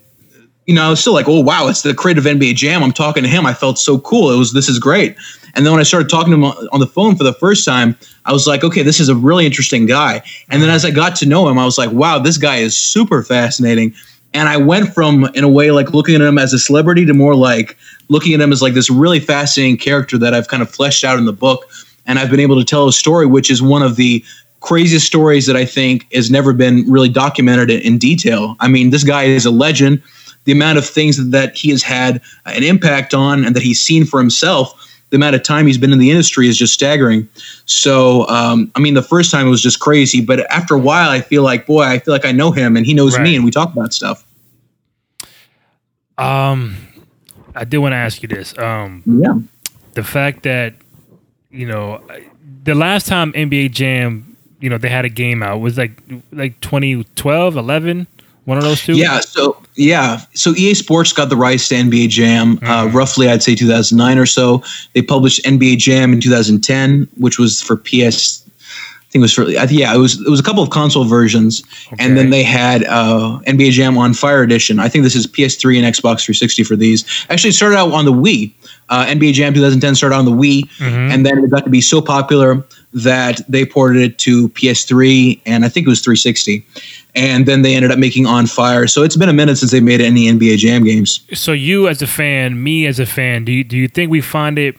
you know, I was still like, oh wow, it's the creative NBA Jam. I'm talking to him. I felt so cool. It was this is great. And then when I started talking to him on the phone for the first time, I was like, okay, this is a really interesting guy. And then as I got to know him, I was like, wow, this guy is super fascinating. And I went from, in a way, like looking at him as a celebrity to more like looking at him as like this really fascinating character that I've kind of fleshed out in the book. And I've been able to tell a story, which is one of the craziest stories that I think has never been really documented in detail. I mean, this guy is a legend. The amount of things that he has had an impact on and that he's seen for himself the amount of time he's been in the industry is just staggering. So, um, I mean, the first time it was just crazy, but after a while, I feel like, boy, I feel like I know him and he knows right. me, and we talk about stuff.
Um, I did want to ask you this. Um,
yeah,
the fact that you know the last time NBA Jam, you know, they had a game out was like like 2012, 11. One of those two?
Yeah. So yeah. So EA Sports got the rights to NBA Jam, uh, mm-hmm. uh, roughly I'd say 2009 or so. They published NBA Jam in 2010, which was for PS. I think it was for yeah. It was it was a couple of console versions, okay. and then they had uh, NBA Jam on Fire Edition. I think this is PS3 and Xbox 360 for these. Actually, started out on the Wii. Uh, NBA Jam 2010 started on the Wii, mm-hmm. and then it got to be so popular that they ported it to PS3 and I think it was 360 and then they ended up making On Fire. So it's been a minute since they made any NBA Jam games.
So you as a fan, me as a fan, do you, do you think we find it?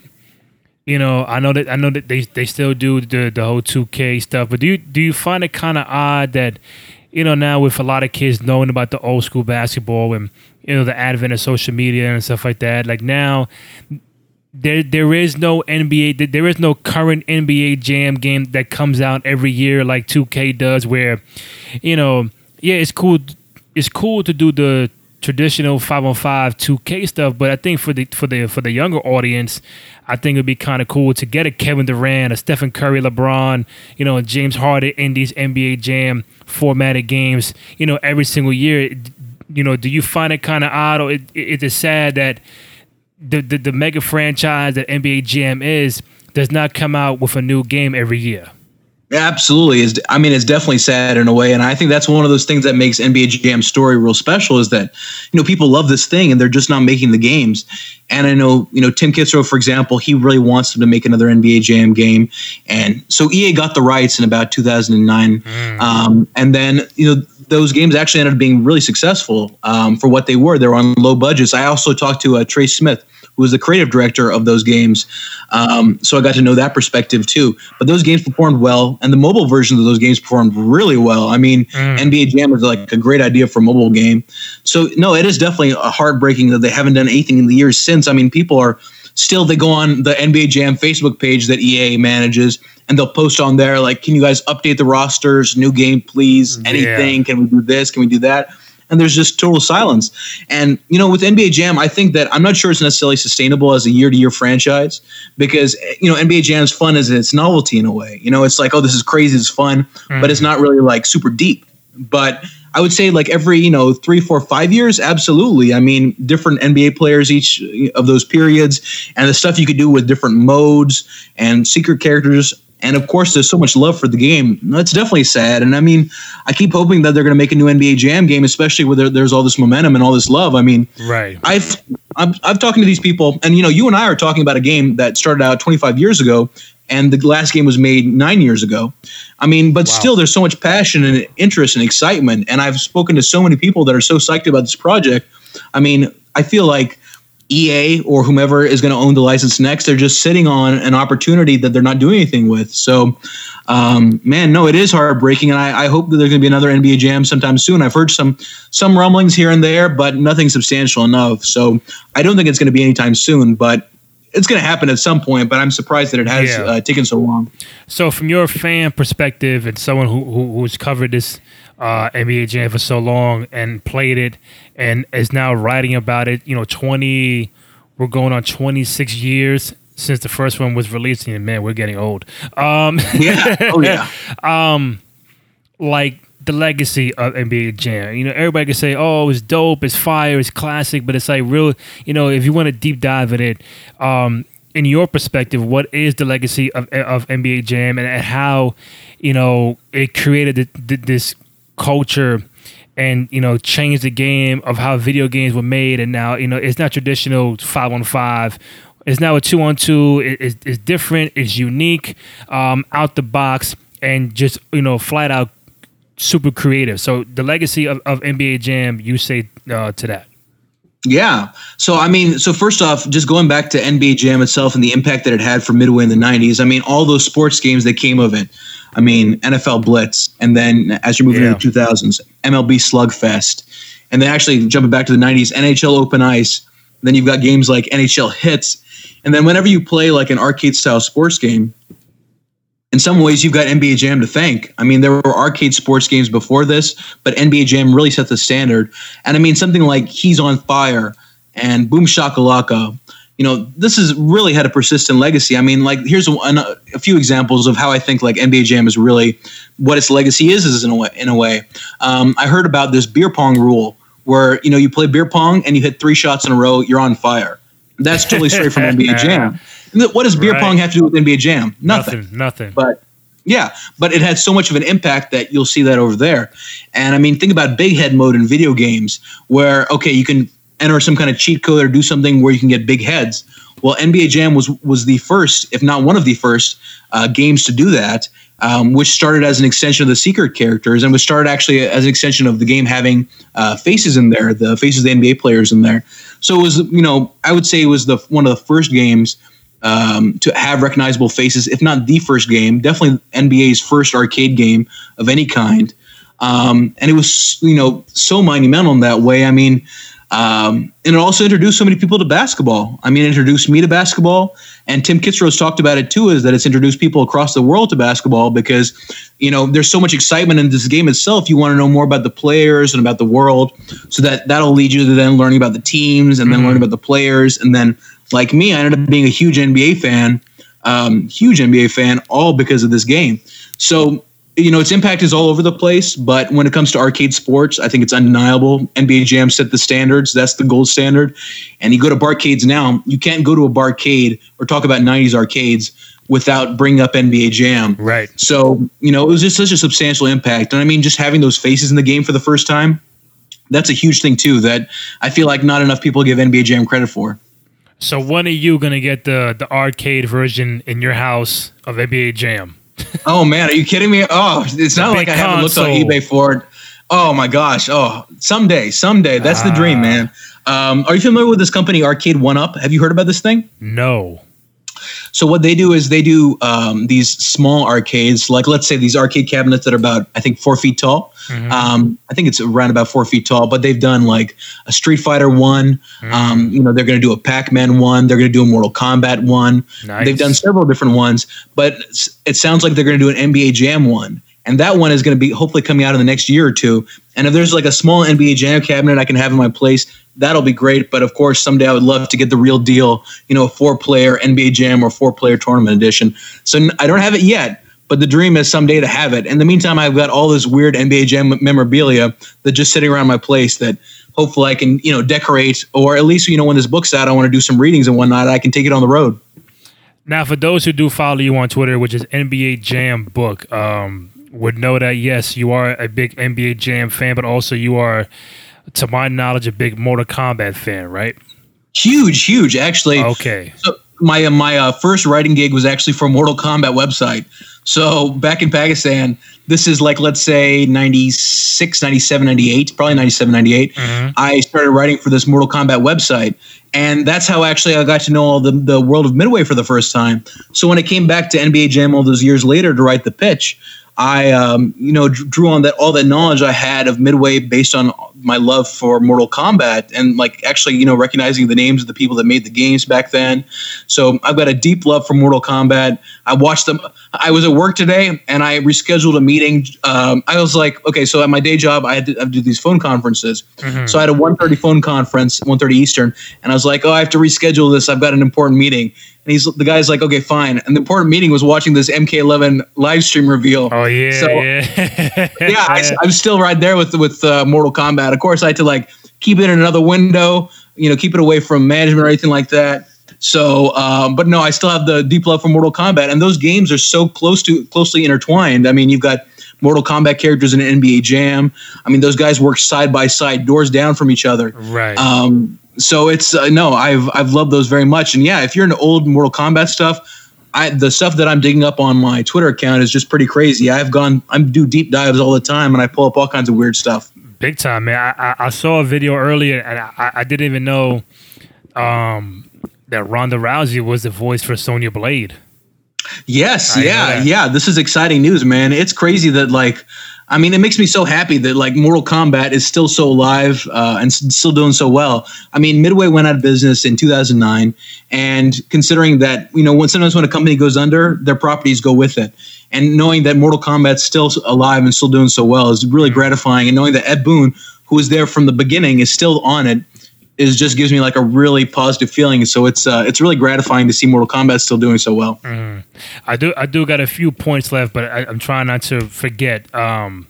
You know, I know that I know that they, they still do the the whole 2K stuff, but do you do you find it kind of odd that you know now with a lot of kids knowing about the old school basketball and you know the advent of social media and stuff like that, like now there there is no NBA there is no current NBA Jam game that comes out every year like 2K does where you know yeah it's cool it's cool to do the traditional 5 on 5 2K stuff but I think for the for the for the younger audience I think it'd be kind of cool to get a Kevin Durant, a Stephen Curry, LeBron, you know, James Harden in these NBA Jam formatted games, you know, every single year. You know, do you find it kind of odd or it, it, it's sad that the, the, the mega franchise that NBA Jam is does not come out with a new game every year.
Absolutely. Is I mean, it's definitely sad in a way, and I think that's one of those things that makes NBA Jam story real special. Is that you know people love this thing and they're just not making the games. And I know you know Tim Kitzrow, for example, he really wants them to make another NBA Jam game, and so EA got the rights in about 2009, mm. um, and then you know those games actually ended up being really successful um, for what they were. They were on low budgets. I also talked to uh, Trey Smith who was the creative director of those games. Um, so I got to know that perspective too. But those games performed well, and the mobile versions of those games performed really well. I mean, mm. NBA Jam is like a great idea for a mobile game. So no, it is definitely a heartbreaking that they haven't done anything in the years since. I mean, people are still they go on the NBA Jam Facebook page that EA manages and they'll post on there like, "Can you guys update the rosters? New game, please? Anything? Yeah. Can we do this? Can we do that?" And there's just total silence. And you know, with NBA Jam, I think that I'm not sure it's necessarily sustainable as a year to year franchise because you know NBA Jam is fun as its novelty in a way. You know, it's like oh, this is crazy, it's fun, mm-hmm. but it's not really like super deep. But I would say like every you know three, four, five years, absolutely. I mean, different NBA players each of those periods, and the stuff you could do with different modes and secret characters and of course, there's so much love for the game. That's definitely sad. And I mean, I keep hoping that they're going to make a new NBA Jam game, especially where there's all this momentum and all this love. I mean,
right.
I've I'm, I'm talking to these people, and you know, you and I are talking about a game that started out 25 years ago, and the last game was made nine years ago. I mean, but wow. still, there's so much passion and interest and excitement. And I've spoken to so many people that are so psyched about this project. I mean, I feel like EA or whomever is going to own the license next, they're just sitting on an opportunity that they're not doing anything with. So, um, man, no, it is heartbreaking, and I, I hope that there's going to be another NBA Jam sometime soon. I've heard some some rumblings here and there, but nothing substantial enough. So, I don't think it's going to be anytime soon, but it's going to happen at some point. But I'm surprised that it has yeah. uh, taken so long.
So, from your fan perspective and someone who, who who's covered this uh, NBA Jam for so long and played it and is now writing about it. You know, 20, we're going on 26 years since the first one was released. And man, we're getting old. Um,
yeah. Oh, yeah.
um, like the legacy of NBA Jam. You know, everybody can say, "Oh, it's dope, it's fire, it's classic," but it's like real. You know, if you want to deep dive in it, um, in your perspective, what is the legacy of of NBA Jam and, and how you know it created this culture and you know changed the game of how video games were made and now you know it's not traditional five on five it's now a two on two it's, it's different it's unique um, out the box and just you know flat out super creative so the legacy of, of nba jam you say uh, to that
yeah. So I mean, so first off, just going back to NBA Jam itself and the impact that it had for Midway in the '90s. I mean, all those sports games that came of it. I mean, NFL Blitz, and then as you're moving yeah. into the 2000s, MLB Slugfest, and then actually jumping back to the 90s, NHL Open Ice. Then you've got games like NHL Hitz, and then whenever you play like an arcade style sports game, in some ways you've got NBA Jam to thank. I mean, there were arcade sports games before this, but NBA Jam really set the standard. And I mean, something like He's on Fire and Boom Shakalaka you know, this has really had a persistent legacy. I mean, like here's a, a, few examples of how I think like NBA Jam is really what its legacy is, is in a way. In a way, um, I heard about this beer pong rule where you know you play beer pong and you hit three shots in a row, you're on fire. That's totally straight from NBA Jam. What does beer right. pong have to do with NBA Jam?
Nothing. Nothing. Nothing.
But yeah, but it had so much of an impact that you'll see that over there. And I mean, think about big head mode in video games, where okay, you can enter some kind of cheat code or do something where you can get big heads. Well, NBA Jam was was the first, if not one of the first, uh, games to do that, um, which started as an extension of the secret characters and was started actually as an extension of the game having uh, faces in there, the faces of the NBA players in there. So it was, you know, I would say it was the one of the first games um, to have recognizable faces, if not the first game, definitely NBA's first arcade game of any kind. Um, and it was, you know, so monumental in that way. I mean, um, and it also introduced so many people to basketball. I mean, it introduced me to basketball, and Tim Kitzrow's talked about it too. Is that it's introduced people across the world to basketball because, you know, there's so much excitement in this game itself. You want to know more about the players and about the world, so that that'll lead you to then learning about the teams and then mm-hmm. learning about the players. And then, like me, I ended up being a huge NBA fan, um, huge NBA fan, all because of this game. So you know, its impact is all over the place, but when it comes to arcade sports, I think it's undeniable. NBA Jam set the standards. That's the gold standard. And you go to barcades now, you can't go to a barcade or talk about 90s arcades without bringing up NBA Jam.
Right.
So, you know, it was just such a substantial impact. And I mean, just having those faces in the game for the first time, that's a huge thing too that I feel like not enough people give NBA Jam credit for.
So when are you gonna get the the arcade version in your house of NBA Jam?
Oh man, are you kidding me? Oh, it's not like I haven't looked on eBay for it. Oh my gosh. Oh, someday, someday. That's the dream, man. Um, are you familiar with this company, Arcade One Up? Have you heard about this thing?
No.
So what they do is they do um, these small arcades, like let's say these arcade cabinets that are about I think four feet tall. Mm-hmm. Um, I think it's around about four feet tall, but they've done like a Street Fighter one. Mm-hmm. Um, you know, they're going to do a Pac Man one. They're going to do a Mortal Kombat one. Nice. They've done several different ones, but it sounds like they're going to do an NBA Jam one and that one is going to be hopefully coming out in the next year or two. And if there's like a small NBA Jam cabinet I can have in my place, that'll be great. But of course, someday I would love to get the real deal, you know, a four player NBA Jam or four player tournament edition. So I don't have it yet, but the dream is someday to have it. In the meantime, I've got all this weird NBA Jam memorabilia that just sitting around my place that hopefully I can, you know, decorate or at least, you know, when this book's out, I want to do some readings and whatnot. I can take it on the road.
Now, for those who do follow you on Twitter, which is NBA Jam Book, um, would know that yes, you are a big NBA Jam fan, but also you are, to my knowledge, a big Mortal Kombat fan, right?
Huge, huge, actually.
Okay.
So my uh, my uh, first writing gig was actually for Mortal Kombat website. So back in Pakistan, this is like let's say 96, 97, 98, probably 97, 98. Mm-hmm. I started writing for this Mortal Kombat website, and that's how actually I got to know all the the world of Midway for the first time. So when I came back to NBA Jam all those years later to write the pitch, I, um, you know, drew on that all that knowledge I had of Midway based on my love for Mortal Kombat and like actually, you know, recognizing the names of the people that made the games back then. So I've got a deep love for Mortal Kombat. I watched them. I was at work today and I rescheduled a meeting. Um, I was like, okay, so at my day job, I had to, I do these phone conferences. Mm-hmm. So I had a 1.30 phone conference, 1.30 Eastern, and I was like, oh, I have to reschedule this. I've got an important meeting. And he's the guy's like, okay, fine. And the important meeting was watching this MK11 live stream reveal.
Oh yeah,
so,
yeah.
yeah, I, am still right there with with uh, Mortal Kombat. Of course, I had to like keep it in another window, you know, keep it away from management or anything like that. So, um, but no, I still have the deep love for Mortal Kombat, and those games are so close to closely intertwined. I mean, you've got Mortal Kombat characters in NBA Jam. I mean, those guys work side by side, doors down from each other.
Right.
Um, so it's uh, no, I've I've loved those very much. And yeah, if you're into old Mortal Kombat stuff, I the stuff that I'm digging up on my Twitter account is just pretty crazy. I've gone, I'm do deep dives all the time, and I pull up all kinds of weird stuff.
Big time, man. I, I, I saw a video earlier, and I, I didn't even know um, that Ronda Rousey was the voice for Sonya Blade.
Yes,
I
yeah, yeah. This is exciting news, man. It's crazy that like, I mean, it makes me so happy that like Mortal Kombat is still so alive uh, and s- still doing so well. I mean, Midway went out of business in 2009, and considering that you know when sometimes when a company goes under, their properties go with it, and knowing that Mortal Kombat's still alive and still doing so well is really gratifying. And knowing that Ed Boon, who was there from the beginning, is still on it. Is just gives me like a really positive feeling. So it's uh, it's really gratifying to see Mortal Kombat still doing so well.
I do I do got a few points left, but I, I'm trying not to forget. Um,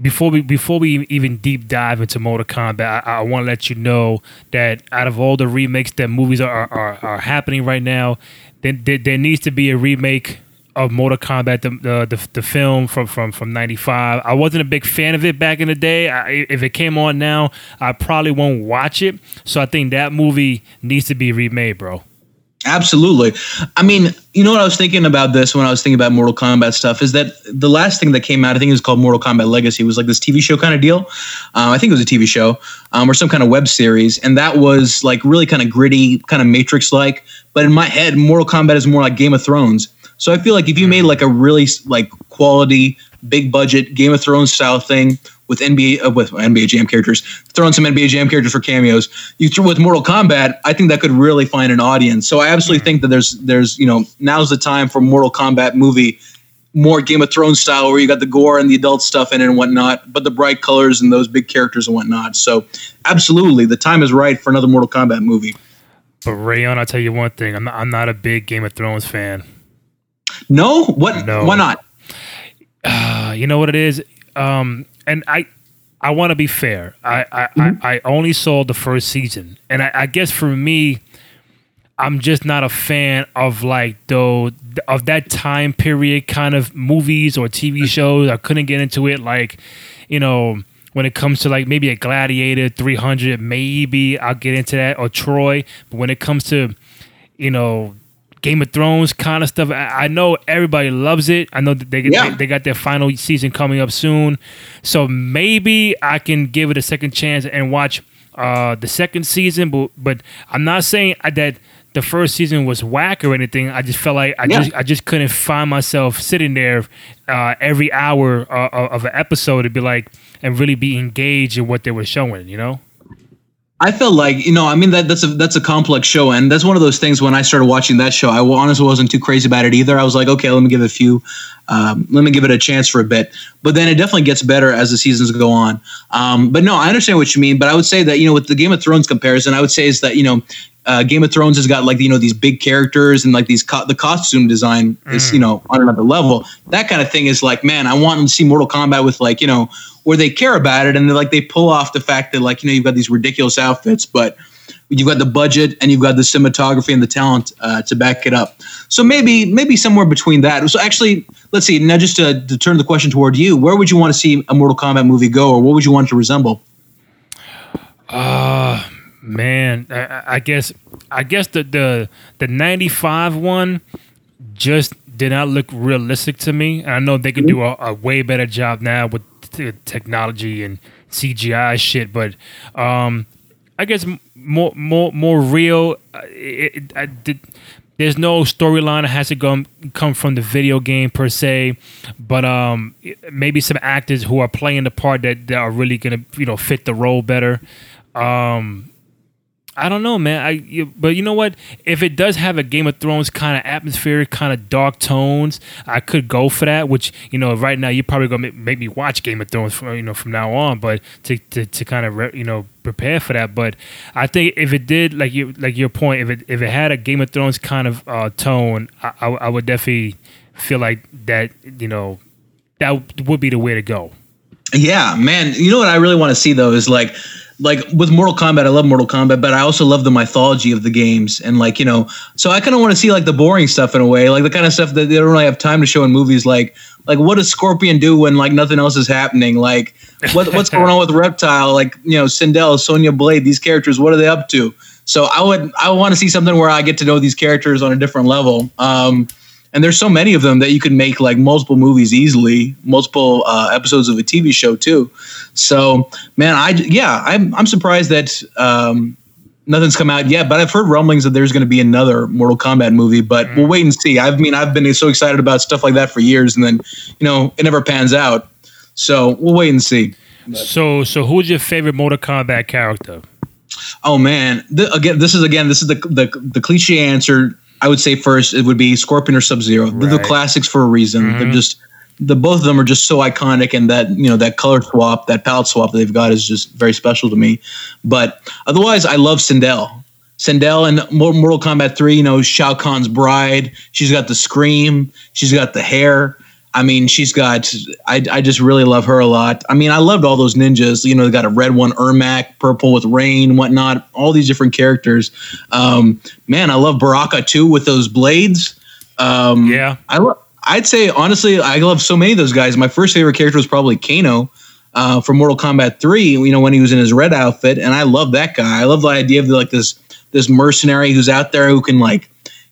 before we before we even deep dive into Mortal Kombat, I, I want to let you know that out of all the remakes that movies are are, are happening right now, then there, there needs to be a remake of Mortal Kombat, the the, the, the film from from from '95. I wasn't a big fan of it back in the day. I, if it came on now, I probably won't watch it. So I think that movie needs to be remade, bro.
Absolutely. I mean, you know what I was thinking about this when I was thinking about Mortal Kombat stuff is that the last thing that came out, I think it was called Mortal Kombat Legacy, was like this TV show kind of deal. Um, I think it was a TV show um, or some kind of web series, and that was like really kind of gritty, kind of Matrix like. But in my head, Mortal Kombat is more like Game of Thrones. So I feel like if you made like a really like quality, big budget Game of Thrones style thing with NBA uh, with NBA Jam characters, throwing some NBA Jam characters for cameos. You threw with Mortal Kombat, I think that could really find an audience. So I absolutely think that there's there's you know now's the time for Mortal Kombat movie, more Game of Thrones style, where you got the gore and the adult stuff in it and whatnot, but the bright colors and those big characters and whatnot. So absolutely, the time is right for another Mortal Kombat movie.
But Reyan, I'll tell you one thing: I'm not, I'm not a big Game of Thrones fan.
No, what?
No.
Why not?
Uh, you know what it is, um, and I I want to be fair. I I, I I only saw the first season, and I, I guess for me, I'm just not a fan of like though of that time period kind of movies or TV shows. I couldn't get into it. Like, you know, when it comes to like maybe a Gladiator 300, maybe I'll get into that or Troy. But when it comes to, you know. Game of Thrones kind of stuff. I, I know everybody loves it. I know that they,
Yeah.
they they got their final season coming up soon, so maybe I can give it a second chance and watch uh, the second season. But but I'm not saying that the first season was whack or anything. I just felt like I
Yeah.
just I just couldn't find myself sitting there uh, every hour uh, of an episode to be like and really be engaged in what they were showing. You know.
I felt like you know, I mean that that's a that's a complex show, and that's one of those things. When I started watching that show, I honestly wasn't too crazy about it either. I was like, okay, let me give it a few, um, let me give it a chance for a bit. But then it definitely gets better as the seasons go on. Um, but no, I understand what you mean. But I would say that you know, with the Game of Thrones comparison, I would say is that you know. Uh, Game of Thrones has got like you know these big characters and like these co- the costume design is you know on another level. That kind of thing is like man, I want to see Mortal Kombat with like you know where they care about it and they like they pull off the fact that like you know you've got these ridiculous outfits, but you've got the budget and you've got the cinematography and the talent uh, to back it up. So maybe maybe somewhere between that. So actually, let's see. Now, just to, to turn the question toward you, where would you want to see a Mortal Kombat movie go, or what would you want it to resemble?
Man, I- I, guess I guess the the the '95 one just did not look realistic to me. I know they can do a, a way better job now with t- technology and CGI shit, but um, I guess more more more real. uh, It, it, I did, there's no storyline that has to come come from the video game per se, but um, maybe some actors who are playing the part that, that are really gonna you know fit the role better. Um, I don't know, man. I you, but you know what? If it does have a Game of Thrones kind of atmosphere, kind of dark tones, I could go for that. Which you know, right now you're probably gonna make, make me watch Game of Thrones from you know from now on. But to to, to kind of re, you know prepare for that. But I think if it did, like you like your point, if it if it had a Game of Thrones kind of uh, tone, I, I, I would definitely feel like that. You know, that would be the way to go.
Yeah, man. You know what I really want to see though is like like with Mortal Kombat, I love Mortal Kombat, but I also love the mythology of the games and like you know, so I kind of want to see like the boring stuff in a way, like the kind of stuff that they don't really have time to show in movies, like like what does Scorpion do when like nothing else is happening, like what what's going on with Reptile, like you know, Sindel, Sonya Blade, these characters, what are they up to? So I would I want to see something where I get to know these characters on a different level. Um, and there's so many of them that you could make like multiple movies easily, multiple uh, episodes of a TV show too. So, man, I yeah, I'm I'm surprised that um, nothing's come out yet, but I've heard rumblings that there's going to be another Mortal Kombat movie, but we'll wait and see. I mean, I've been so excited about stuff like that for years, and then you know it never pans out. So we'll wait and see.
So, so who's your favorite Mortal Kombat character?
Oh man, Th- again, this is again, this is the the the cliche answer. I would say first it would be Scorpion or Sub Zero. They're the classics for a reason. They're mm-hmm. just the both of them are just so iconic, and that you know that color swap, that palette swap that they've got is just very special to me. But otherwise, I love Sindel. Sindel in Mortal Kombat 3, you know, Shao Kahn's bride. She's got the scream. She's got the hair. I mean, she's got. I, I just really love her a lot. I mean, I loved all those ninjas. You know, they got a red one, Ermac, purple with rain, whatnot. All these different characters. Um, man, I love Baraka too with those blades. Um,
Yeah.
I lo- I'd say honestly, I love so many of those guys. My first favorite character was probably Kano uh, from Mortal Kombat Three. You know, when he was in his red outfit, and I love that guy. I love the idea of like this this mercenary who's out there who can like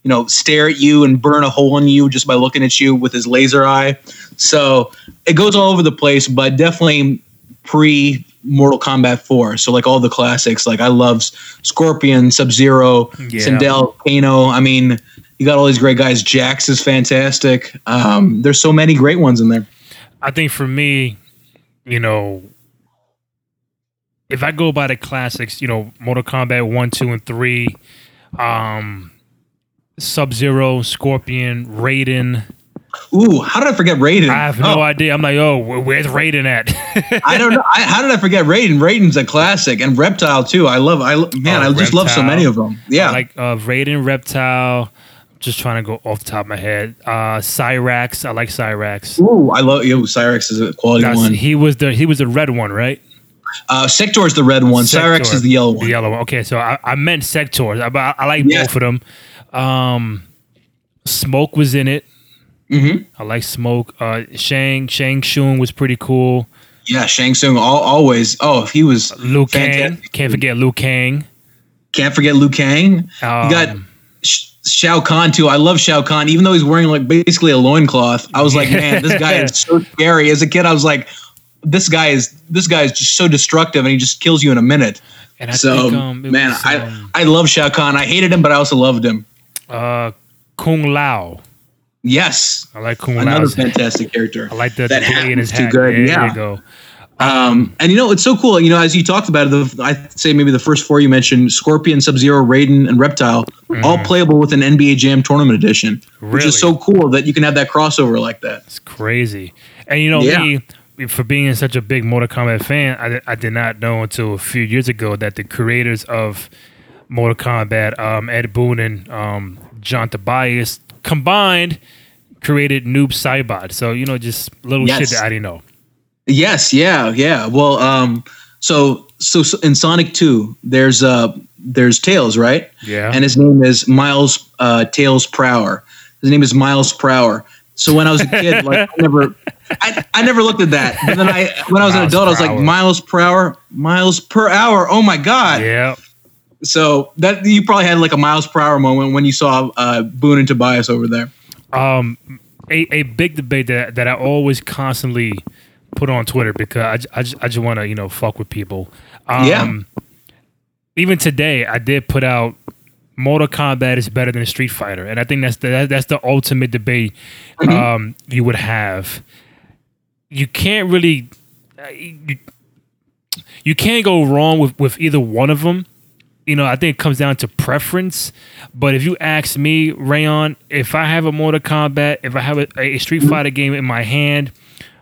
you know stare at you and burn a hole in you just by looking at you with his laser eye. So it goes all over the place, but definitely pre Mortal Kombat 4. So like all the classics, like I love Scorpion, Sub Zero,
Yeah.
Sindel, Kano. I mean, you got all these great guys. Jax is fantastic. Um, there's so many great ones in there.
I think for me, you know, if I go by the classics, you know, Mortal Kombat 1, 2, and 3, um, Sub Zero, Scorpion, Raiden.
Ooh, how did I forget Raiden?
I have no
Oh,
idea. I'm like, oh, where's Raiden at?
I don't know. I, how did I forget Raiden? Raiden's a classic, and Reptile too. I love. I man,
Oh,
I just love so many of them. Yeah,
I like uh, Raiden, Reptile. Just trying to go off the top of my head. Uh, Cyrax. I like Cyrax.
Ooh, I love. Yo, Cyrax is a quality
That's-
one.
he was the he was the red one, right?
Uh, Sector is the red one. Cyrax
Sector,
is the yellow one.
The yellow one. Okay, so I, I meant Sector. I, I, I like
Yeah.
both of them. Um, Smoke was in it.
Mhm.
I like Smoke. Uh, Shang Shang Tsung was pretty cool.
Yeah, Shang Tsung all, always. Oh, he was.
Liu Kang. Can't forget Liu Kang.
Can't forget Liu Kang.
Um,
you got Sh- Shao Kahn too. I love Shao Kahn, even though he's wearing like basically a loincloth. I was like, man, this guy is so scary. As a kid, I was like, this guy is this guy is just so destructive, and he just kills you in a minute.
And I
so,
think, um,
man,
was,
I
um,
I love Shao Kahn. I hated him, but I also loved him.
Uh, Kung Lao.
Yes,
I like Kung
another
Lao.
fantastic character.
I like
That
blade in his
hat too good,
There
yeah.
you go.
Um, and you know, it's so cool. You know, as you talked about it, the, I'd say maybe the first four you mentioned Scorpion, Sub Zero, Raiden, and Reptile, all playable with an NBA Jam Tournament Edition, which
Mm-hmm.
Is so cool that you can have that crossover like that.
It's crazy. And you know
Yeah.
me, for being such a big Mortal Kombat fan, I, I did not know until a few years ago that the creators of Mortal Kombat, um, Ed Boon and um, John Tobias, combined created Noob Saibot. So you know, just little shit that I didn't know.
Yes, yeah, yeah. Well, um, so so, so in Sonic Two, there's uh there's Tails, right?
Yeah.
And his name is Miles uh, Tails Prower. His name is Miles Prower. So when I was a kid, like I never, I, I never looked at that. But then I, when I was an adult, I was like miles per hour, miles per hour. Oh my god!
yeah.
So that you probably had like a miles per hour moment when you saw uh, Boon and Tobias over there.
um, a, a big debate that, that I always constantly put on Twitter because I, I, just, I just want to, you know, fuck with people. Um,
Yeah.
Even today, I did put out Mortal Kombat is better than Street Fighter. And I think that's the, that, that's the ultimate debate um, you would have. You can't really. uh, You, you can't go wrong with, with either one of them you know, I think it comes down to preference. But if you ask me, Reyan, if I have a Mortal Kombat, if I have a, a Street Fighter game in my hand,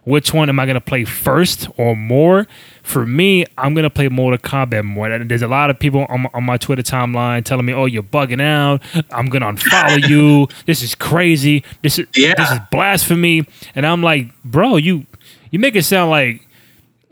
which one am I going to play first or more? For me, I'm going to play Mortal Kombat more. And there's a lot of people on my, on my Twitter timeline telling me, "Oh, you're bugging out. I'm going to unfollow you. This is crazy. This is
Yeah.
this is blasphemy." And I'm like, "Bro, you you make it sound like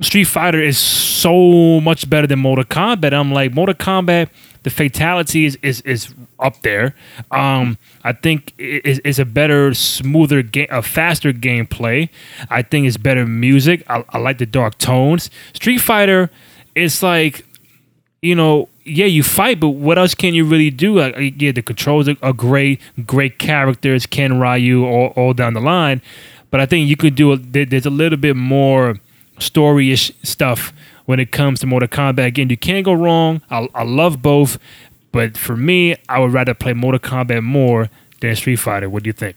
Street Fighter is so much better than Mortal Kombat. I'm like Mortal Kombat, the fatality is is, is up there. Um, I think is is a better, smoother game, a faster gameplay. I think it's better music. I, I like the dark tones. Street Fighter, it's like, you know, yeah, you fight, but what else can you really do? Like, yeah, the controls are, are great, great characters, Ken Ryu, all, all down the line. But I think you could do. A, there's a little bit more storyish stuff when it comes to Mortal Kombat. Again, you can't go wrong. I, I love both, but for me, I would rather play Mortal Kombat more than Street Fighter. What do you think?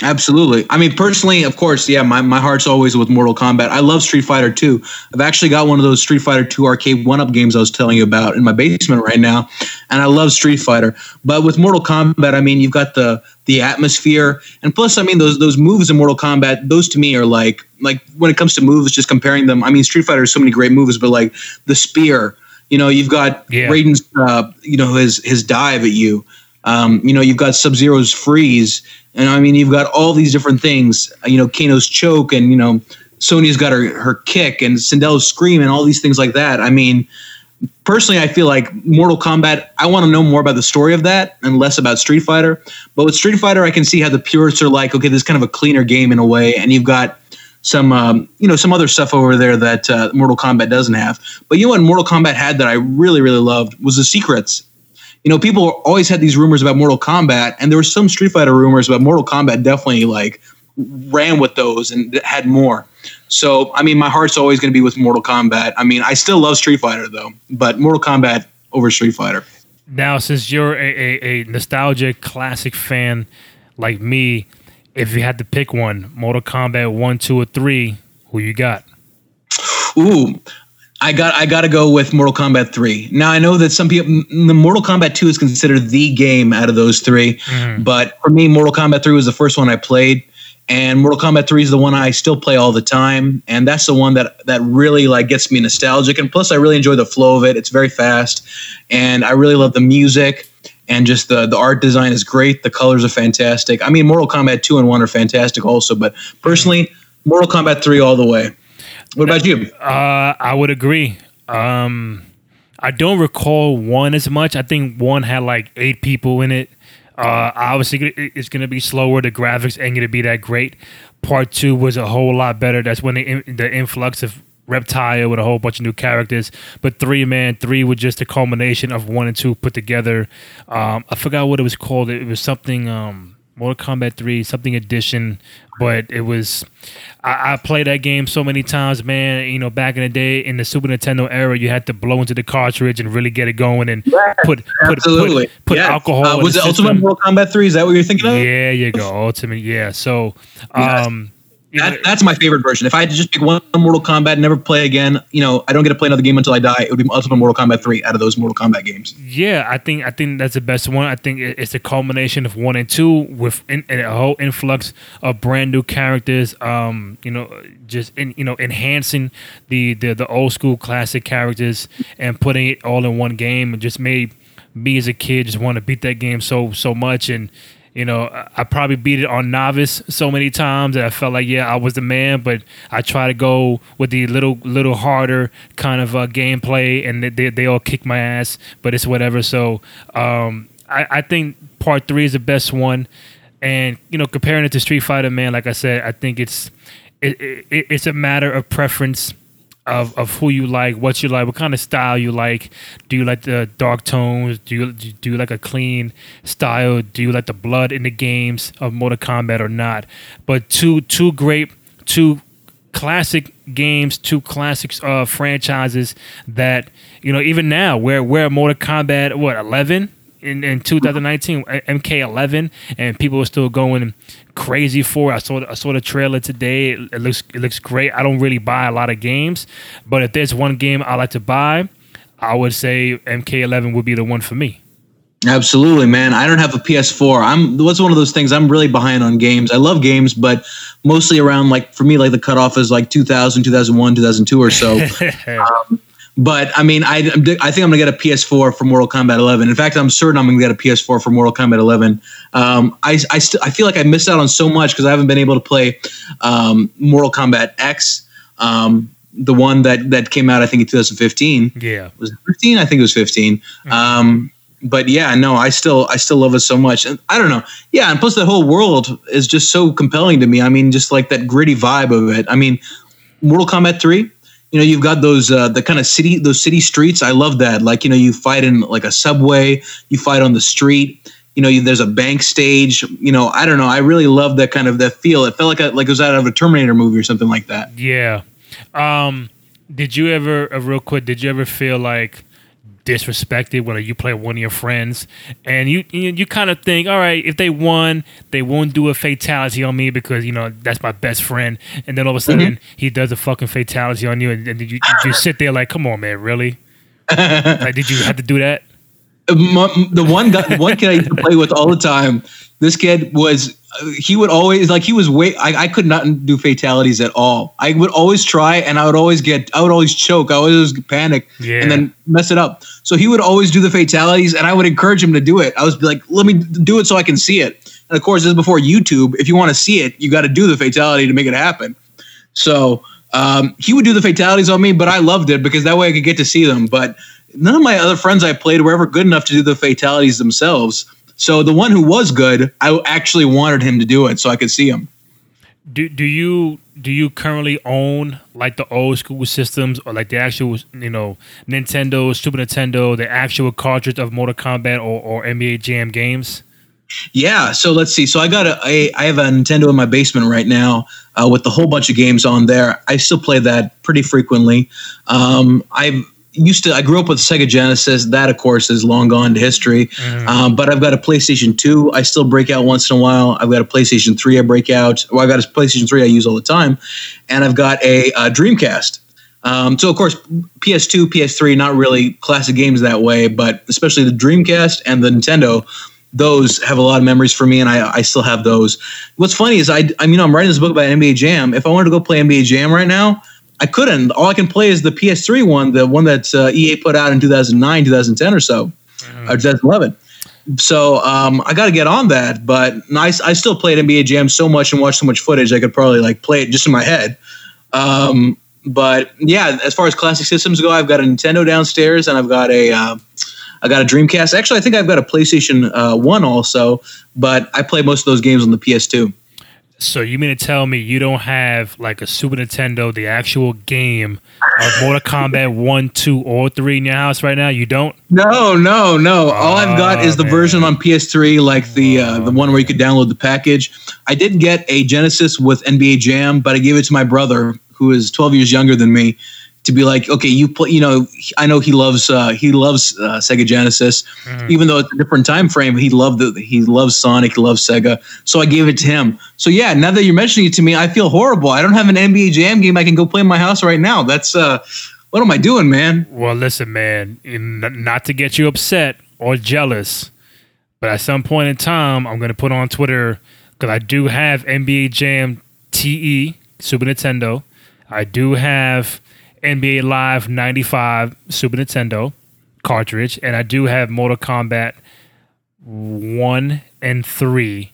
Absolutely. I mean, personally, of course, yeah, my, my heart's always with Mortal Kombat. I love Street Fighter 2. I've actually got one of those Street Fighter 2 arcade one up games I was telling you about in my basement right now. And I love Street Fighter. But with Mortal Kombat, I mean, you've got the the atmosphere. And plus, I mean, those those moves in Mortal Kombat, those to me are like like when it comes to moves, just comparing them. I mean, Street Fighter has so many great moves, but like the spear, you know, you've got yeah. Raiden's uh, you know, his his dive at you. Um, you know, you've got Sub Zero's freeze, and I mean, you've got all these different things. You know, Kano's choke, and you know, Sonya's got her her kick, and Sindel's scream, and all these things like that. I mean, personally, I feel like Mortal Kombat. I want to know more about the story of that and less about Street Fighter. But with Street Fighter, I can see how the purists are like, okay, this is kind of a cleaner game in a way, and you've got some um, you know some other stuff over there that uh, Mortal Kombat doesn't have. But you know what Mortal Kombat had that I really really loved was the secrets you know, people always had these rumors about Mortal Kombat, and there were some Street Fighter rumors, but Mortal Kombat definitely like ran with those and had more. So, I mean, my heart's always going to be with Mortal Kombat. I mean, I still love Street Fighter though, but Mortal Kombat over Street Fighter.
Now, since you're a, a, a nostalgic classic fan like me, if you had to pick one, Mortal Kombat one, two, or three, who you got?
Ooh, I got I got to go with Mortal Kombat 3. Now I know that some people the Mortal Kombat 2 is considered the game out of those 3, mm-hmm. but for me Mortal Kombat 3 was the first one I played and Mortal Kombat 3 is the one I still play all the time and that's the one that that really like gets me nostalgic and plus I really enjoy the flow of it. It's very fast and I really love the music and just the the art design is great. The colors are fantastic. I mean Mortal Kombat 2 and 1 are fantastic also, but personally Mortal Kombat 3 all the way. What about you?
Uh, I would agree. Um, I don't recall one as much. I think one had like eight people in it. Uh, obviously, it's going to be slower. The graphics ain't going to be that great. Part two was a whole lot better. That's when the, the influx of Reptile with a whole bunch of new characters. But three, man, three was just a culmination of one and two put together. Um, I forgot what it was called. It was something. Um, Mortal Kombat 3, something edition, but it was I, I, played that game so many times, man. You know, back in the day in the Super Nintendo era, you had to blow into the cartridge and really get it going and yes, put put
absolutely.
put, put yes. alcohol. Uh,
was it
system.
Ultimate Mortal Kombat 3? Is that what you're thinking of?
Yeah, you go. Ultimate, yeah. So um
that, that's my favorite version. If I had to just pick one Mortal Kombat and never play again, you know, I don't get to play another game until I die. It would be Ultimate Mortal Kombat three out of those Mortal Kombat games.
Yeah, I think I think that's the best one. I think it's a culmination of one and two with in, in a whole influx of brand new characters. Um, you know, just in, you know enhancing the, the the old school classic characters and putting it all in one game and just made me as a kid just want to beat that game so so much and you know, I probably beat it on novice so many times that I felt like, yeah, I was the man. But I try to go with the little, little harder kind of uh, gameplay, and they, they all kick my ass. But it's whatever. So um, I, I think part three is the best one. And you know, comparing it to Street Fighter, man, like I said, I think it's it, it, it's a matter of preference of, of who you like, what you like, what kind of style you like. Do you like the dark tones? Do you do you like a clean style? Do you like the blood in the games of Mortal Kombat or not? But two two great two classic games, two classic uh, franchises that you know even now where where Mortal Kombat what eleven in, in 2019 MK11 and people are still going crazy for. I saw I saw the trailer today. It, it, looks it looks great. I don't really buy a lot of games, but if there's one game I like to buy, I would say MK11 would be the one for me.
Absolutely, man. I don't have a PS4. I'm what's one of those things I'm really behind on games. I love games, but mostly around like for me like the cutoff is like 2000, 2001, 2002 or so. um, but I mean, I, I think I'm gonna get a PS4 for Mortal Kombat 11. In fact, I'm certain I'm gonna get a PS4 for Mortal Kombat 11. Um, I I, st- I feel like I missed out on so much because I haven't been able to play um, Mortal Kombat X. Um, the one that that came out I think in 2015.
Yeah.
Was it 15? I think it was 15. Um, but yeah, no, I still I still love it so much. And I don't know. Yeah, and plus the whole world is just so compelling to me. I mean, just like that gritty vibe of it. I mean, Mortal Kombat 3, you know, you've got those uh, the kind of city those city streets. I love that. Like, you know, you fight in like a subway, you fight on the street. You know, you, there's a bank stage. You know, I don't know. I really love that kind of that feel. It felt like a, like it was out of a Terminator movie or something like that.
Yeah. Um, did you ever, uh, real quick, did you ever feel like disrespected when you play with one of your friends and you you, you kind of think, all right, if they won, they won't do a fatality on me because you know that's my best friend, and then all of a sudden mm-hmm. he does a fucking fatality on you, and, and you, you just sit there like, come on, man, really? like, did you have to do that?
The one guy, one kid I used to play with all the time. This kid was he would always like he was way I, I could not do fatalities at all. I would always try and I would always get I would always choke. I would always panic
Yeah.
and then mess it up. So he would always do the fatalities and I would encourage him to do it. I was like, let me do it so I can see it. And of course, this is before YouTube. If you want to see it, you got to do the fatality to make it happen. So um, he would do the fatalities on me, but I loved it because that way I could get to see them. But none of my other friends I played were ever good enough to do the fatalities themselves. So the one who was good, I actually wanted him to do it so I could see him.
Do do you do you currently own like the old school systems or like the actual you know Nintendo, Super Nintendo, the actual cartridge of Mortal Kombat or, or NBA Jam games?
Yeah, so let's see. So I got a, a I have a Nintendo in my basement right now uh, with a whole bunch of games on there. I still play that pretty frequently. Um, I used to. I grew up with Sega Genesis. That, of course, is long gone to history. Um, but I've got a PlayStation Two. I still break out once in a while. I've got a PlayStation Three. I break out. Well, I've got a PlayStation Three. I use all the time, and I've got a, uh Dreamcast. Um, so of course, PS2, PS3, not really classic games that way, but especially the Dreamcast and the Nintendo, those have a lot of memories for me, and I, I still have those. What's funny is I, I mean, I'm writing this book about NBA Jam. If I wanted to go play NBA Jam right now, I couldn't. All I can play is the PS3 one, the one that uh, EA put out in 2009, 2010 or so, or 2011. So um, I got to get on that, but I, I still played NBA Jam so much and watched so much footage, I could probably like play it just in my head. Um, but yeah, as far as classic systems go, I've got a Nintendo downstairs and I've got a uh, I got a Dreamcast. Actually, I think I've got a PlayStation uh, One also, but I play most of those games on the PS2.
So you mean to tell me you don't have like a Super Nintendo, the actual game of Mortal Kombat one, two, or three in your house right now? You don't?
No, no, no. All I've got is the
man.
version on PS3, like the uh, the one where you could download the package. I did get a Genesis with NBA Jam, but I gave it to my brother, who is 12 years younger than me, to be like, okay, you play. You know, I know he loves uh, he loves uh, Sega Genesis, even though it's a different time frame. He loved the he loves Sonic, he loves Sega, so I gave it to him. So yeah, now that you're mentioning it to me, I feel horrible. I don't have an NBA Jam game I can go play in my house right now. That's uh, what am I doing, man?
Well, listen, man, in, not to get you upset or jealous, but at some point in time, I'm going to put on Twitter because I do have NBA Jam TE Super Nintendo. I do have NBA Live 95 Super Nintendo cartridge, and I do have Mortal Kombat 1 and 3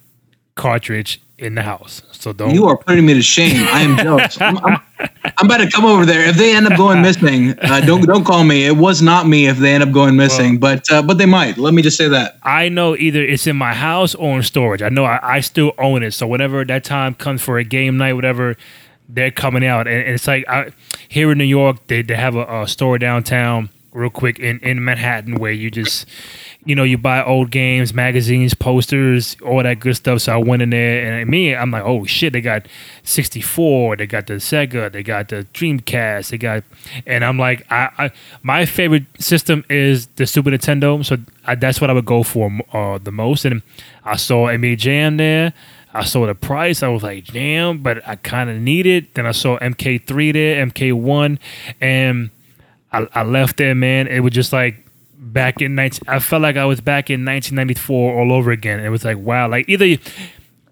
cartridge in the house. So don't.
You are putting me to shame. I am jealous. I'm, I'm, I'm about to come over there. If they end up going missing, uh, don't don't call me. It was not me. If they end up going missing, but uh, but they might. Let me just say that.
I know either it's in my house or in storage. I know I, I still own it. So whenever that time comes for a game night, whatever, they're coming out. And, and it's like I, here in New York, they, they have a, a store downtown real quick in, in Manhattan where you just, you know, you buy old games, magazines, posters, all that good stuff. So I went in there and me, I'm like, oh shit, they got 64, they got the Sega, they got the Dreamcast, they got, and I'm like, I, I my favorite system is the Super Nintendo. So I, that's what I would go for uh, the most. And I saw NBA Jam there. I saw the price. I was like, damn, but I kind of need it. Then I saw MK3 there, MK1, and I, I left there, man. It was just like back in 19. I felt like I was back in 1994 all over again. It was like, wow. Like either you-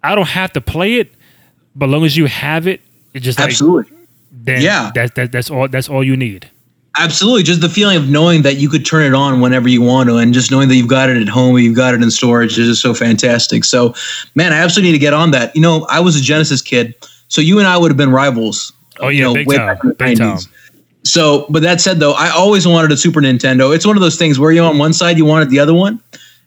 I don't have to play it, but long as you have it, it's just like
Absolutely,
then
Yeah.
that, that that's all that's all you need.
Absolutely. Just the feeling of knowing that you could turn it on whenever you want to, and just knowing that you've got it at home, you've got it in storage is just so fantastic. So, man, I absolutely need to get on that. You know, I was a Genesis kid, so you and I would have been rivals.
Oh,
you
yeah,
know,
big time,
back in the
big time.
So, but that said, though, I always wanted a Super Nintendo. It's one of those things where you on one side, you wanted the other one.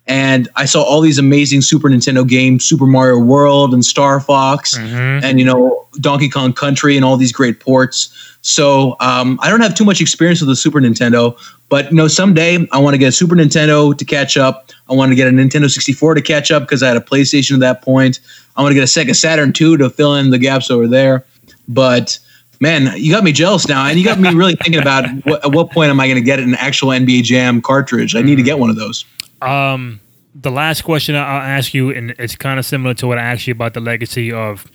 And I saw all these amazing Super Nintendo games, Super Mario World and Star Fox, and you know Donkey Kong Country, and all these great ports. So um, I don't have too much experience with the Super Nintendo, but you know someday I want to get a Super Nintendo to catch up. I want to get a Nintendo 64 to catch up because I had a PlayStation at that point. I want to get a Sega Saturn 2 to fill in the gaps over there. But man, you got me jealous now, and you got me really thinking about what, at what point am I going to get an actual NBA Jam cartridge? I need to get one of those.
Um, the last question I'll ask you, and it's kind of similar to what I asked you about the legacy of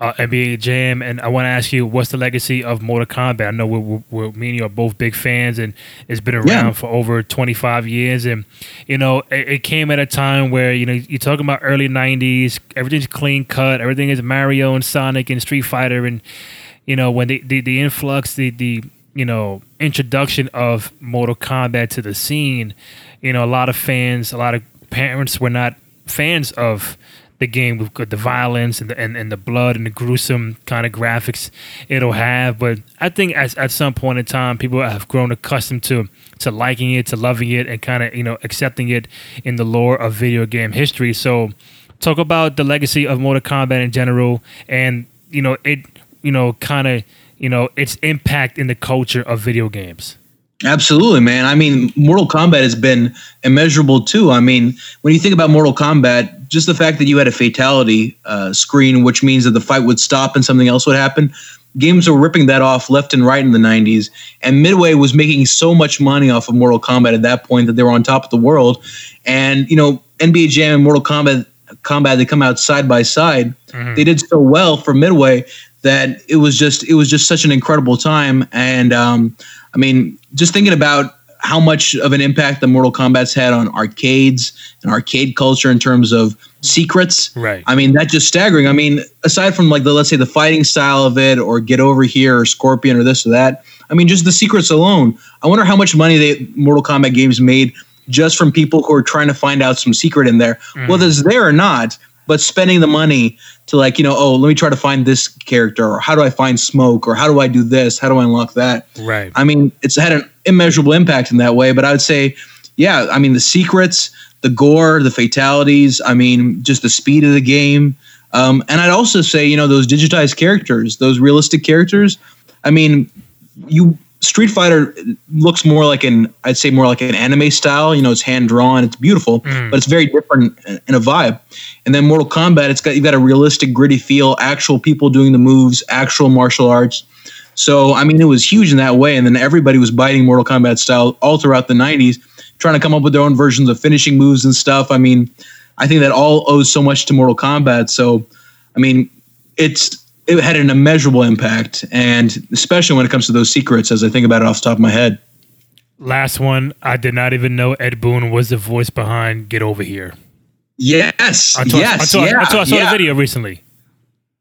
uh, NBA Jam, and I want to ask you, what's the legacy of Mortal Kombat? I know we're, we're, me and you are both big fans, and it's been around
Yeah.
for over 25 years, and you know, it, it came at a time where you know you're talking about early 90s, everything's clean cut, everything is Mario and Sonic and Street Fighter, and you know when the the, the influx, the the you know introduction of Mortal Kombat to the scene, you know, a lot of fans, a lot of parents were not fans of the game with the violence and the, and, and the blood and the gruesome kind of graphics it'll have. But I think as, at some point in time, people have grown accustomed to to liking it, to loving it, and kind of you know accepting it in the lore of video game history. So, talk about the legacy of Mortal Kombat in general, and you know it, you know, kind of you know its impact in the culture of video games.
Absolutely, man. I mean, Mortal Kombat has been immeasurable too. I mean, when you think about Mortal Kombat, just the fact that you had a fatality uh, screen, which means that the fight would stop and something else would happen. Games were ripping that off left and right in the 90s. And Midway was making so much money off of Mortal Kombat at that point that they were on top of the world. And, you know, NBA Jam and Mortal Kombat, Kombat they come out side by side. They did so well for Midway that it was just it was just such an incredible time. And um, I mean, just thinking about how much of an impact the Mortal Kombat's had on arcades and arcade culture in terms of secrets.
Right.
I mean, that's just staggering. I mean, aside from like the let's say the fighting style of it, or Get Over Here, or Scorpion, or this or that. I mean, just the secrets alone. I wonder how much money the Mortal Kombat games made just from people who are trying to find out some secret in there, mm. whether it's there or not. But spending the money to like you know, oh, let me try to find this character, or how do I find Smoke, or how do I do this, how do I unlock that?
Right.
I mean, it's had an immeasurable impact in that way. But I would say, yeah, I mean, the secrets, the gore, the fatalities. I mean, just the speed of the game. Um, and I'd also say, you know, those digitized characters, those realistic characters. I mean, you Street Fighter looks more like an, I'd say more like an anime style. You know, it's hand drawn, it's beautiful, mm. but it's very different in a vibe. And then Mortal Kombat, it's got you've got a realistic, gritty feel, actual people doing the moves, actual martial arts. So I mean, it was huge in that way. And then everybody was biting Mortal Kombat style all throughout the '90s, trying to come up with their own versions of finishing moves and stuff. I mean, I think that all owes so much to Mortal Kombat. So, I mean, it's it had an immeasurable impact, and especially when it comes to those secrets, as I think about it off the top of my head.
Last one, I did not even know Ed Boon was the voice behind Get Over Here.
Yes,
Until,
yes,
until,
yeah,
until I saw
yeah.
the video recently.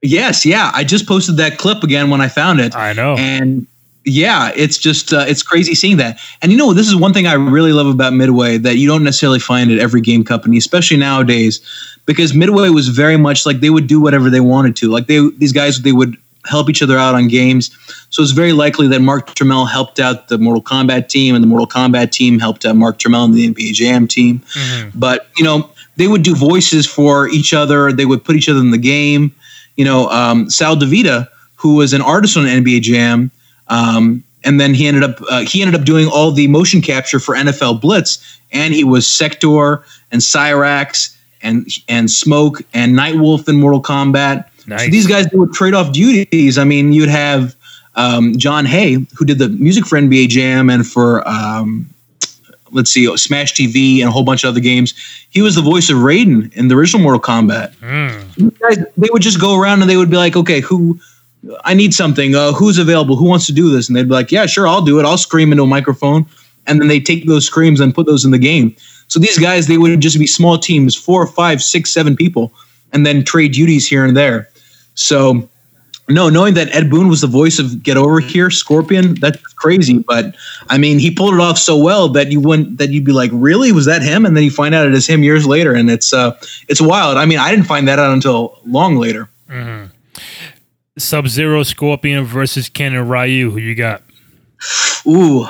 Yes, yeah. I just posted that clip again when I found it.
I know.
And yeah, it's just uh, it's crazy seeing that. And you know, this is one thing I really love about Midway that you don't necessarily find at every game company, especially nowadays, because Midway was very much like they would do whatever they wanted to. Like they these guys they would help each other out on games. So it's very likely that Mark Turmell helped out the Mortal Kombat team and the Mortal Kombat team helped out Mark Turmell and the NBA Jam team. But, you know, they would do voices for each other. They would put each other in the game. You know, um, Sal Divita, who was an artist on NBA Jam, um, and then he ended up uh, he ended up doing all the motion capture for NFL Blitz, and he was Sector and Cyrax and and Smoke and Nightwolf in Mortal Kombat. So these guys would trade off duties. I mean, you'd have um, Jon Hey, who did the music for NBA Jam and for um, let's see, Smash TV and a whole bunch of other games. He was the voice of Raiden in the original Mortal Kombat. These guys, they would just go around and they would be like, okay, who? I need something. Uh, who's available? Who wants to do this? And they'd be like, yeah, sure, I'll do it. I'll scream into a microphone, and then they take those screams and put those in the game. So these guys, they would just be small teams, four, five, six, seven people, and then trade duties here and there. So, no, knowing that Ed Boon was the voice of Get Over Here, Scorpion, that's crazy. But I mean, he pulled it off so well that you wouldn't that you'd be like, really, was that him? And then you find out it is him years later, and it's uh, it's wild. I mean, I didn't find that out until long later.
Sub Zero Scorpion versus Ken and Ryu. Who you got?
Ooh,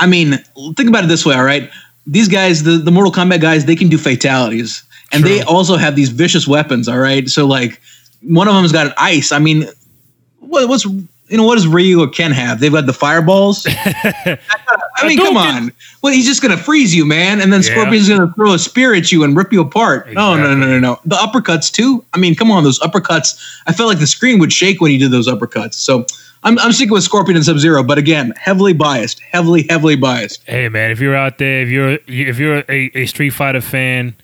I mean, think about it this way, all right? These guys, the, the Mortal Kombat guys, they can do fatalities. And they also have these vicious weapons, all right? So, like, one of them's got an ice. I mean, what, what's, you know, what does Ryu or Ken have? They've got the fireballs. I mean, come on. Well, he's just going to freeze you, man. And then
Yeah.
Scorpion's going to throw a spear at you and rip you apart. No, no, no, no, no. The uppercuts, too. I mean, come on, those uppercuts. I felt like the screen would shake when he did those uppercuts. So, I'm, I'm sticking with Scorpion and Sub Zero, but again, heavily biased, heavily, heavily biased.
Hey man, if you're out there, if you're if you're a, a Street Fighter fan,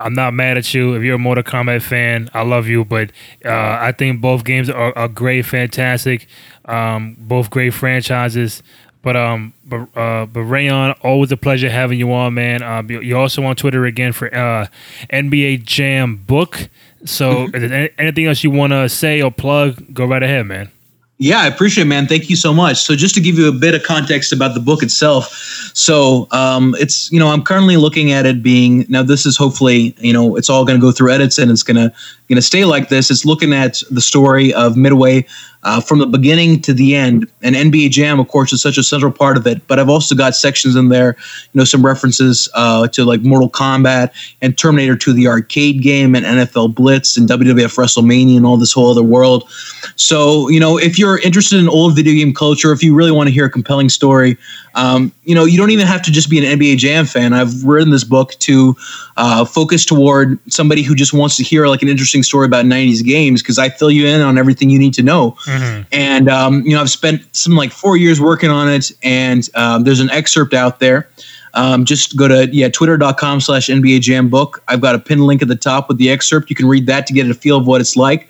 I'm not mad at you. If you're a Mortal Kombat fan, I love you. But uh, I think both games are, are great, fantastic, um, both great franchises. But um, but uh, but Reyan, always a pleasure having you on, man. You- you're also on Twitter again for uh, NBA Jam Book. So, any- anything else you want to say or plug, go right ahead, man.
Yeah, I appreciate it, man. Thank you so much. So, just to give you a bit of context about the book itself, so um, it's you know I'm currently looking at it being now. This is hopefully you know it's all going to go through edits and it's gonna gonna stay like this. It's looking at the story of Midway uh, from the beginning to the end, and NBA Jam, of course, is such a central part of it. But I've also got sections in there, you know, some references uh, to like Mortal Kombat and Terminator 2, the arcade game, and NFL Blitz and WWF WrestleMania and all this whole other world. So, you know, if you're interested in old video game culture, if you really want to hear a compelling story, um, you know, you don't even have to just be an NBA Jam fan. I've written this book to uh, focus toward somebody who just wants to hear like an interesting story about 90s games because I fill you in on everything you need to know. And, um, you know, I've spent some like four years working on it, and um, there's an excerpt out there. Um, just go to yeah twitter.com slash NBA Jam book. I've got a pinned link at the top with the excerpt. You can read that to get a feel of what it's like.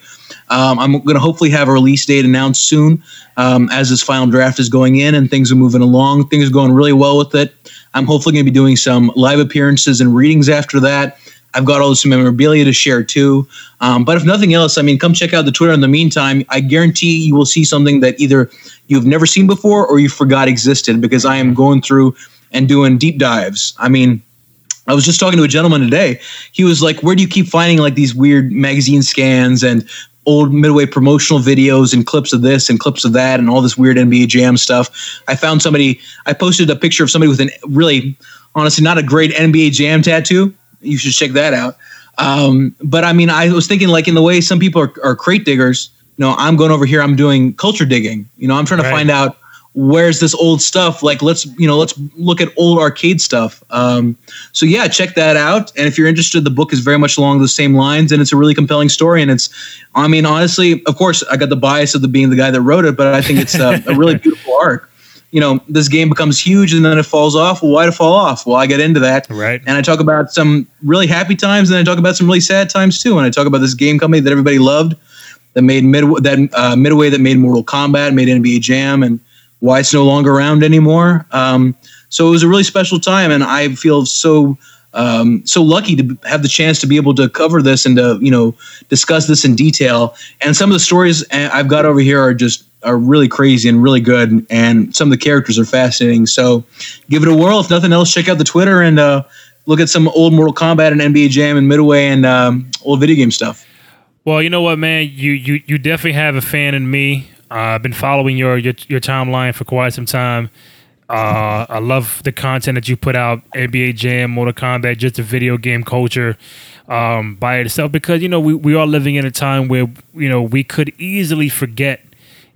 Um, I'm going to hopefully have a release date announced soon um, as this final draft is going in and things are moving along. Things are going really well with it. I'm hopefully going to be doing some live appearances and readings after that. I've got all this memorabilia to share too. Um, but if nothing else, I mean, come check out the Twitter in the meantime. I guarantee you will see something that either you've never seen before or you forgot existed because I am going through and doing deep dives. I mean, I was just talking to a gentleman today. He was like, "Where do you keep finding like these weird magazine scans and old midway promotional videos and clips of this and clips of that and all this weird NBA Jam stuff?" I found somebody. I posted a picture of somebody with an really, honestly, not a great NBA Jam tattoo. You should check that out. Um, but I mean, I was thinking like in the way some people are, are crate diggers. You know, I'm going over here. I'm doing culture digging. You know, I'm trying to
Right.
find out where's this old stuff like let's you know let's look at old arcade stuff um, so yeah check that out and if you're interested the book is very much along the same lines and it's a really compelling story and it's i mean honestly of course i got the bias of the being the guy that wrote it but i think it's a, a really beautiful arc you know this game becomes huge and then it falls off well why it fall off well i get into that
Right.
and i talk about some really happy times and i talk about some really sad times too and i talk about this game company that everybody loved that made mid that uh, midway that made mortal kombat made nba jam and why it's no longer around anymore. Um, so it was a really special time, and I feel so um, so lucky to have the chance to be able to cover this and to you know discuss this in detail. And some of the stories I've got over here are just are really crazy and really good, and some of the characters are fascinating. So give it a whirl. If nothing else, check out the Twitter and uh, look at some old Mortal Kombat and NBA Jam and Midway and um, old video game stuff.
Well, you know what, man, you you you definitely have a fan in me. Uh, I've been following your, your your timeline for quite some time. Uh, I love the content that you put out, NBA Jam, Mortal Kombat, just the video game culture um, by itself. Because you know we we are living in a time where you know we could easily forget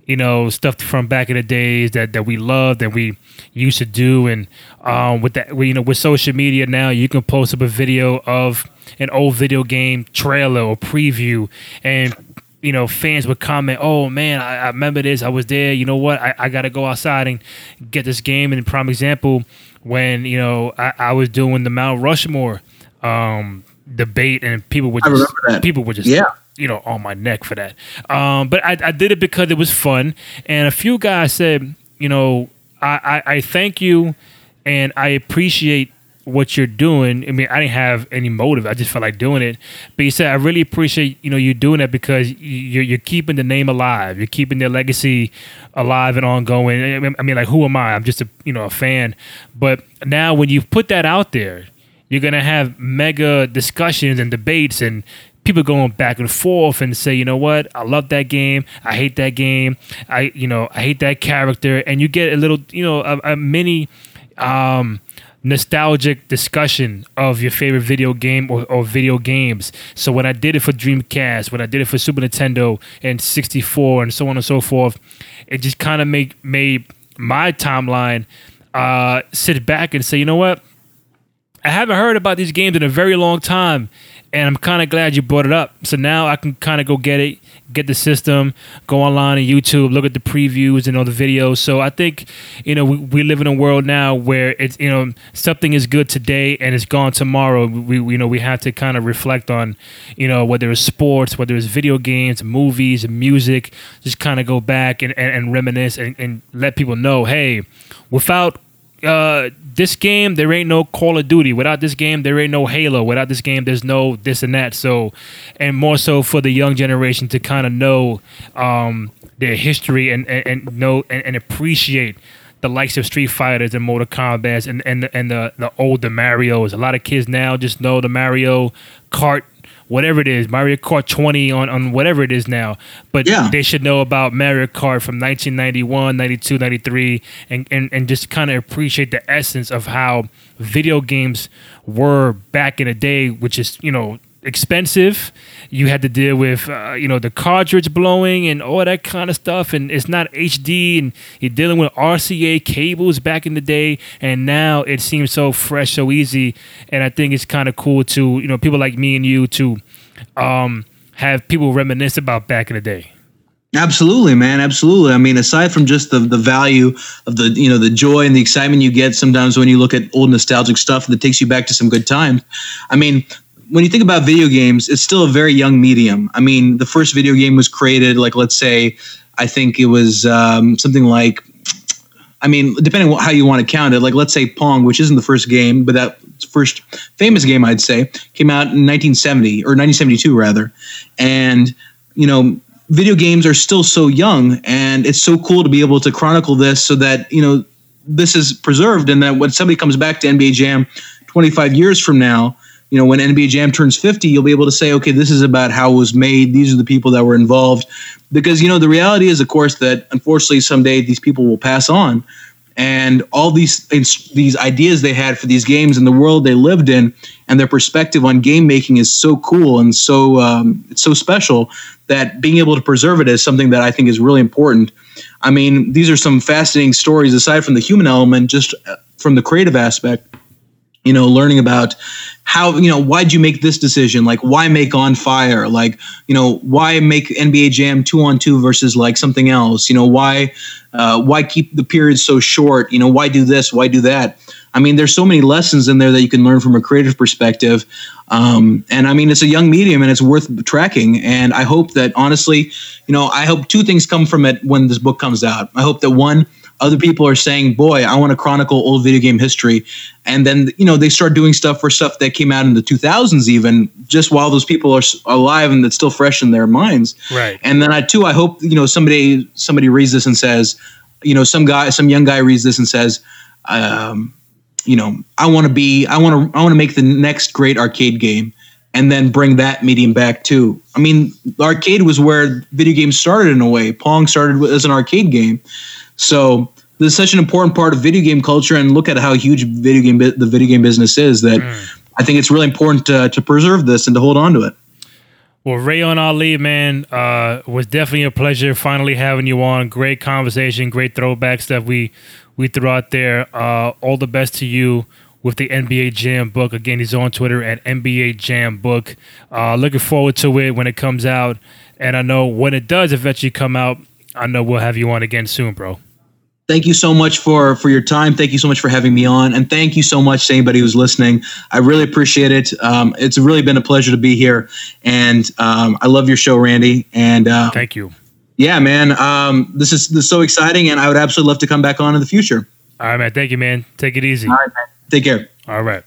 you know stuff from back in the days that that we loved that we used to do and um with that you know with social media now you can post up a video of an old video game trailer or preview and you know fans would comment oh man i, I remember this i was there you know what I, I gotta go outside and get this game and prime example when you know i, I was doing the mount rushmore um debate and people would just people would just
Yeah.
you know, on my neck for that. Um, but I, I did it because it was fun. And a few guys said, you know, I, I, I thank you and I appreciate what you're doing. I mean, I didn't have any motive. I just felt like doing it. But he said, I really appreciate, you know, you doing that because you're, you're keeping the name alive. You're keeping their legacy alive and ongoing. I mean- like, who am I? I'm just a, you know, a fan. But now when you put that out there, you're to have mega discussions and debates and people going back and forth and say, you know what, I love that game, I hate that game, I you know I hate that character, and you get a little you know a, a mini. Um, nostalgic discussion of your favorite video game or, or, video games. So when I did it for Dreamcast, when I did it for Super Nintendo and 64 and so on and so forth, it just kind of made made my timeline uh, sit back and say, you know what? I haven't heard about these games in a very long time, and I'm kind of glad you brought it up. So now I can kind of go get it, get the system, go online on YouTube, look at the previews and all the videos. So I think you know we, we live in a world now where it's you know something is good today and it's gone tomorrow. We, we you know we have to kind of reflect on you know whether it's sports, whether it's video games, movies, music, just kind of go back and, and, and reminisce and, and let people know, hey, without uh, this game, there ain't no Call of Duty. Without this game, there ain't no Halo. Without this game, there's no this and that. So, and more so for the young generation to kind of know um, their history and, and, and know and, and, appreciate the likes of Street Fighters and Mortal Kombat and and and the the older Mario's. A lot of kids now just know the Mario Kart whatever it is, Mario Kart 20 on, on whatever it is now. But yeah. they should know about Mario Kart from 1991, 92, 93, and, and, and just kind of appreciate the essence of how video games were back in the day, which is, you know, expensive. You had to deal with, uh, you know, the cartridge blowing and all that kind of stuff. And it's not HD. And you're dealing with RCA cables back in the day. And now it seems so fresh, so easy. And I think it's kind of cool to, you know, people like me and you to um, have people reminisce about back in the day.
Absolutely, man. Absolutely. I mean, aside from just the the value of the you know the joy and the excitement you get sometimes when you look at old nostalgic stuff that takes you back to some good times. I mean, when you think about video games, it's still a very young medium. I mean, the first video game was created, like, let's say, I think it was um, something like, I mean, depending on how you want to count it, like, let's say Pong, which isn't the first game, but that first famous game, I'd say, came out in 1970 or 1972, rather. And, you know, video games are still so young, and it's so cool to be able to chronicle this so that, you know, this is preserved and that when somebody comes back to NBA Jam 25 years from now, you know, when NBA Jam turns 50, you'll be able to say, okay, this is about how it was made. These are the people that were involved. Because, you know, the reality is, of course, that unfortunately someday these people will pass on. And all these these ideas they had for these games and the world they lived in and their perspective on game making is so cool and so um, it's so special that being able to preserve it is something that I think is really important. I mean, these are some fascinating stories aside from the human element, just uh, from the creative aspect you know learning about how you know why'd you make this decision? Like why make on fire? Like you know why make nba jam two on two versus like something else? You know why uh, why keep the periods so short? You know why do this? Why do that? I mean there's so many lessons in there that you can learn from a creative perspective. Um, and i mean it's a young medium and it's worth tracking. And i hope that honestly you know i hope two things come from it when this book comes out. I hope that one other people are saying, "Boy, I want to chronicle old video game history," and then you know they start doing stuff for stuff that came out in the 2000s, even just while those people are alive and it's still fresh in their minds.
Right.
And then I too, I hope you know somebody somebody reads this and says, you know, some guy, some young guy reads this and says, um, you know, I want to be, I want to, I want to make the next great arcade game and then bring that medium back too. I mean, arcade was where video games started in a way. Pong started as an arcade game. So this is such an important part of video game culture, and look at how huge video game the video game business is. That mm. I think it's really important to, to preserve this and to hold on to it.
Well, Reyan Ali, man, uh, was definitely a pleasure finally having you on. Great conversation, great throwback stuff we we threw out there. Uh, all the best to you with the NBA Jam book. Again, he's on Twitter at NBA Jam Book. Uh, looking forward to it when it comes out, and I know when it does eventually come out, I know we'll have you on again soon, bro
thank you so much for for your time. Thank you so much for having me on, and thank you so much to anybody who's listening. I really appreciate it. Um, it's really been a pleasure to be here, and um, I love your show, Randy. And uh,
thank you.
Yeah, man. Um, this is this is so exciting, and I would absolutely love to come back on in the future.
All right, man. Thank you, man. Take it easy.
All right, man. Take care.
All right.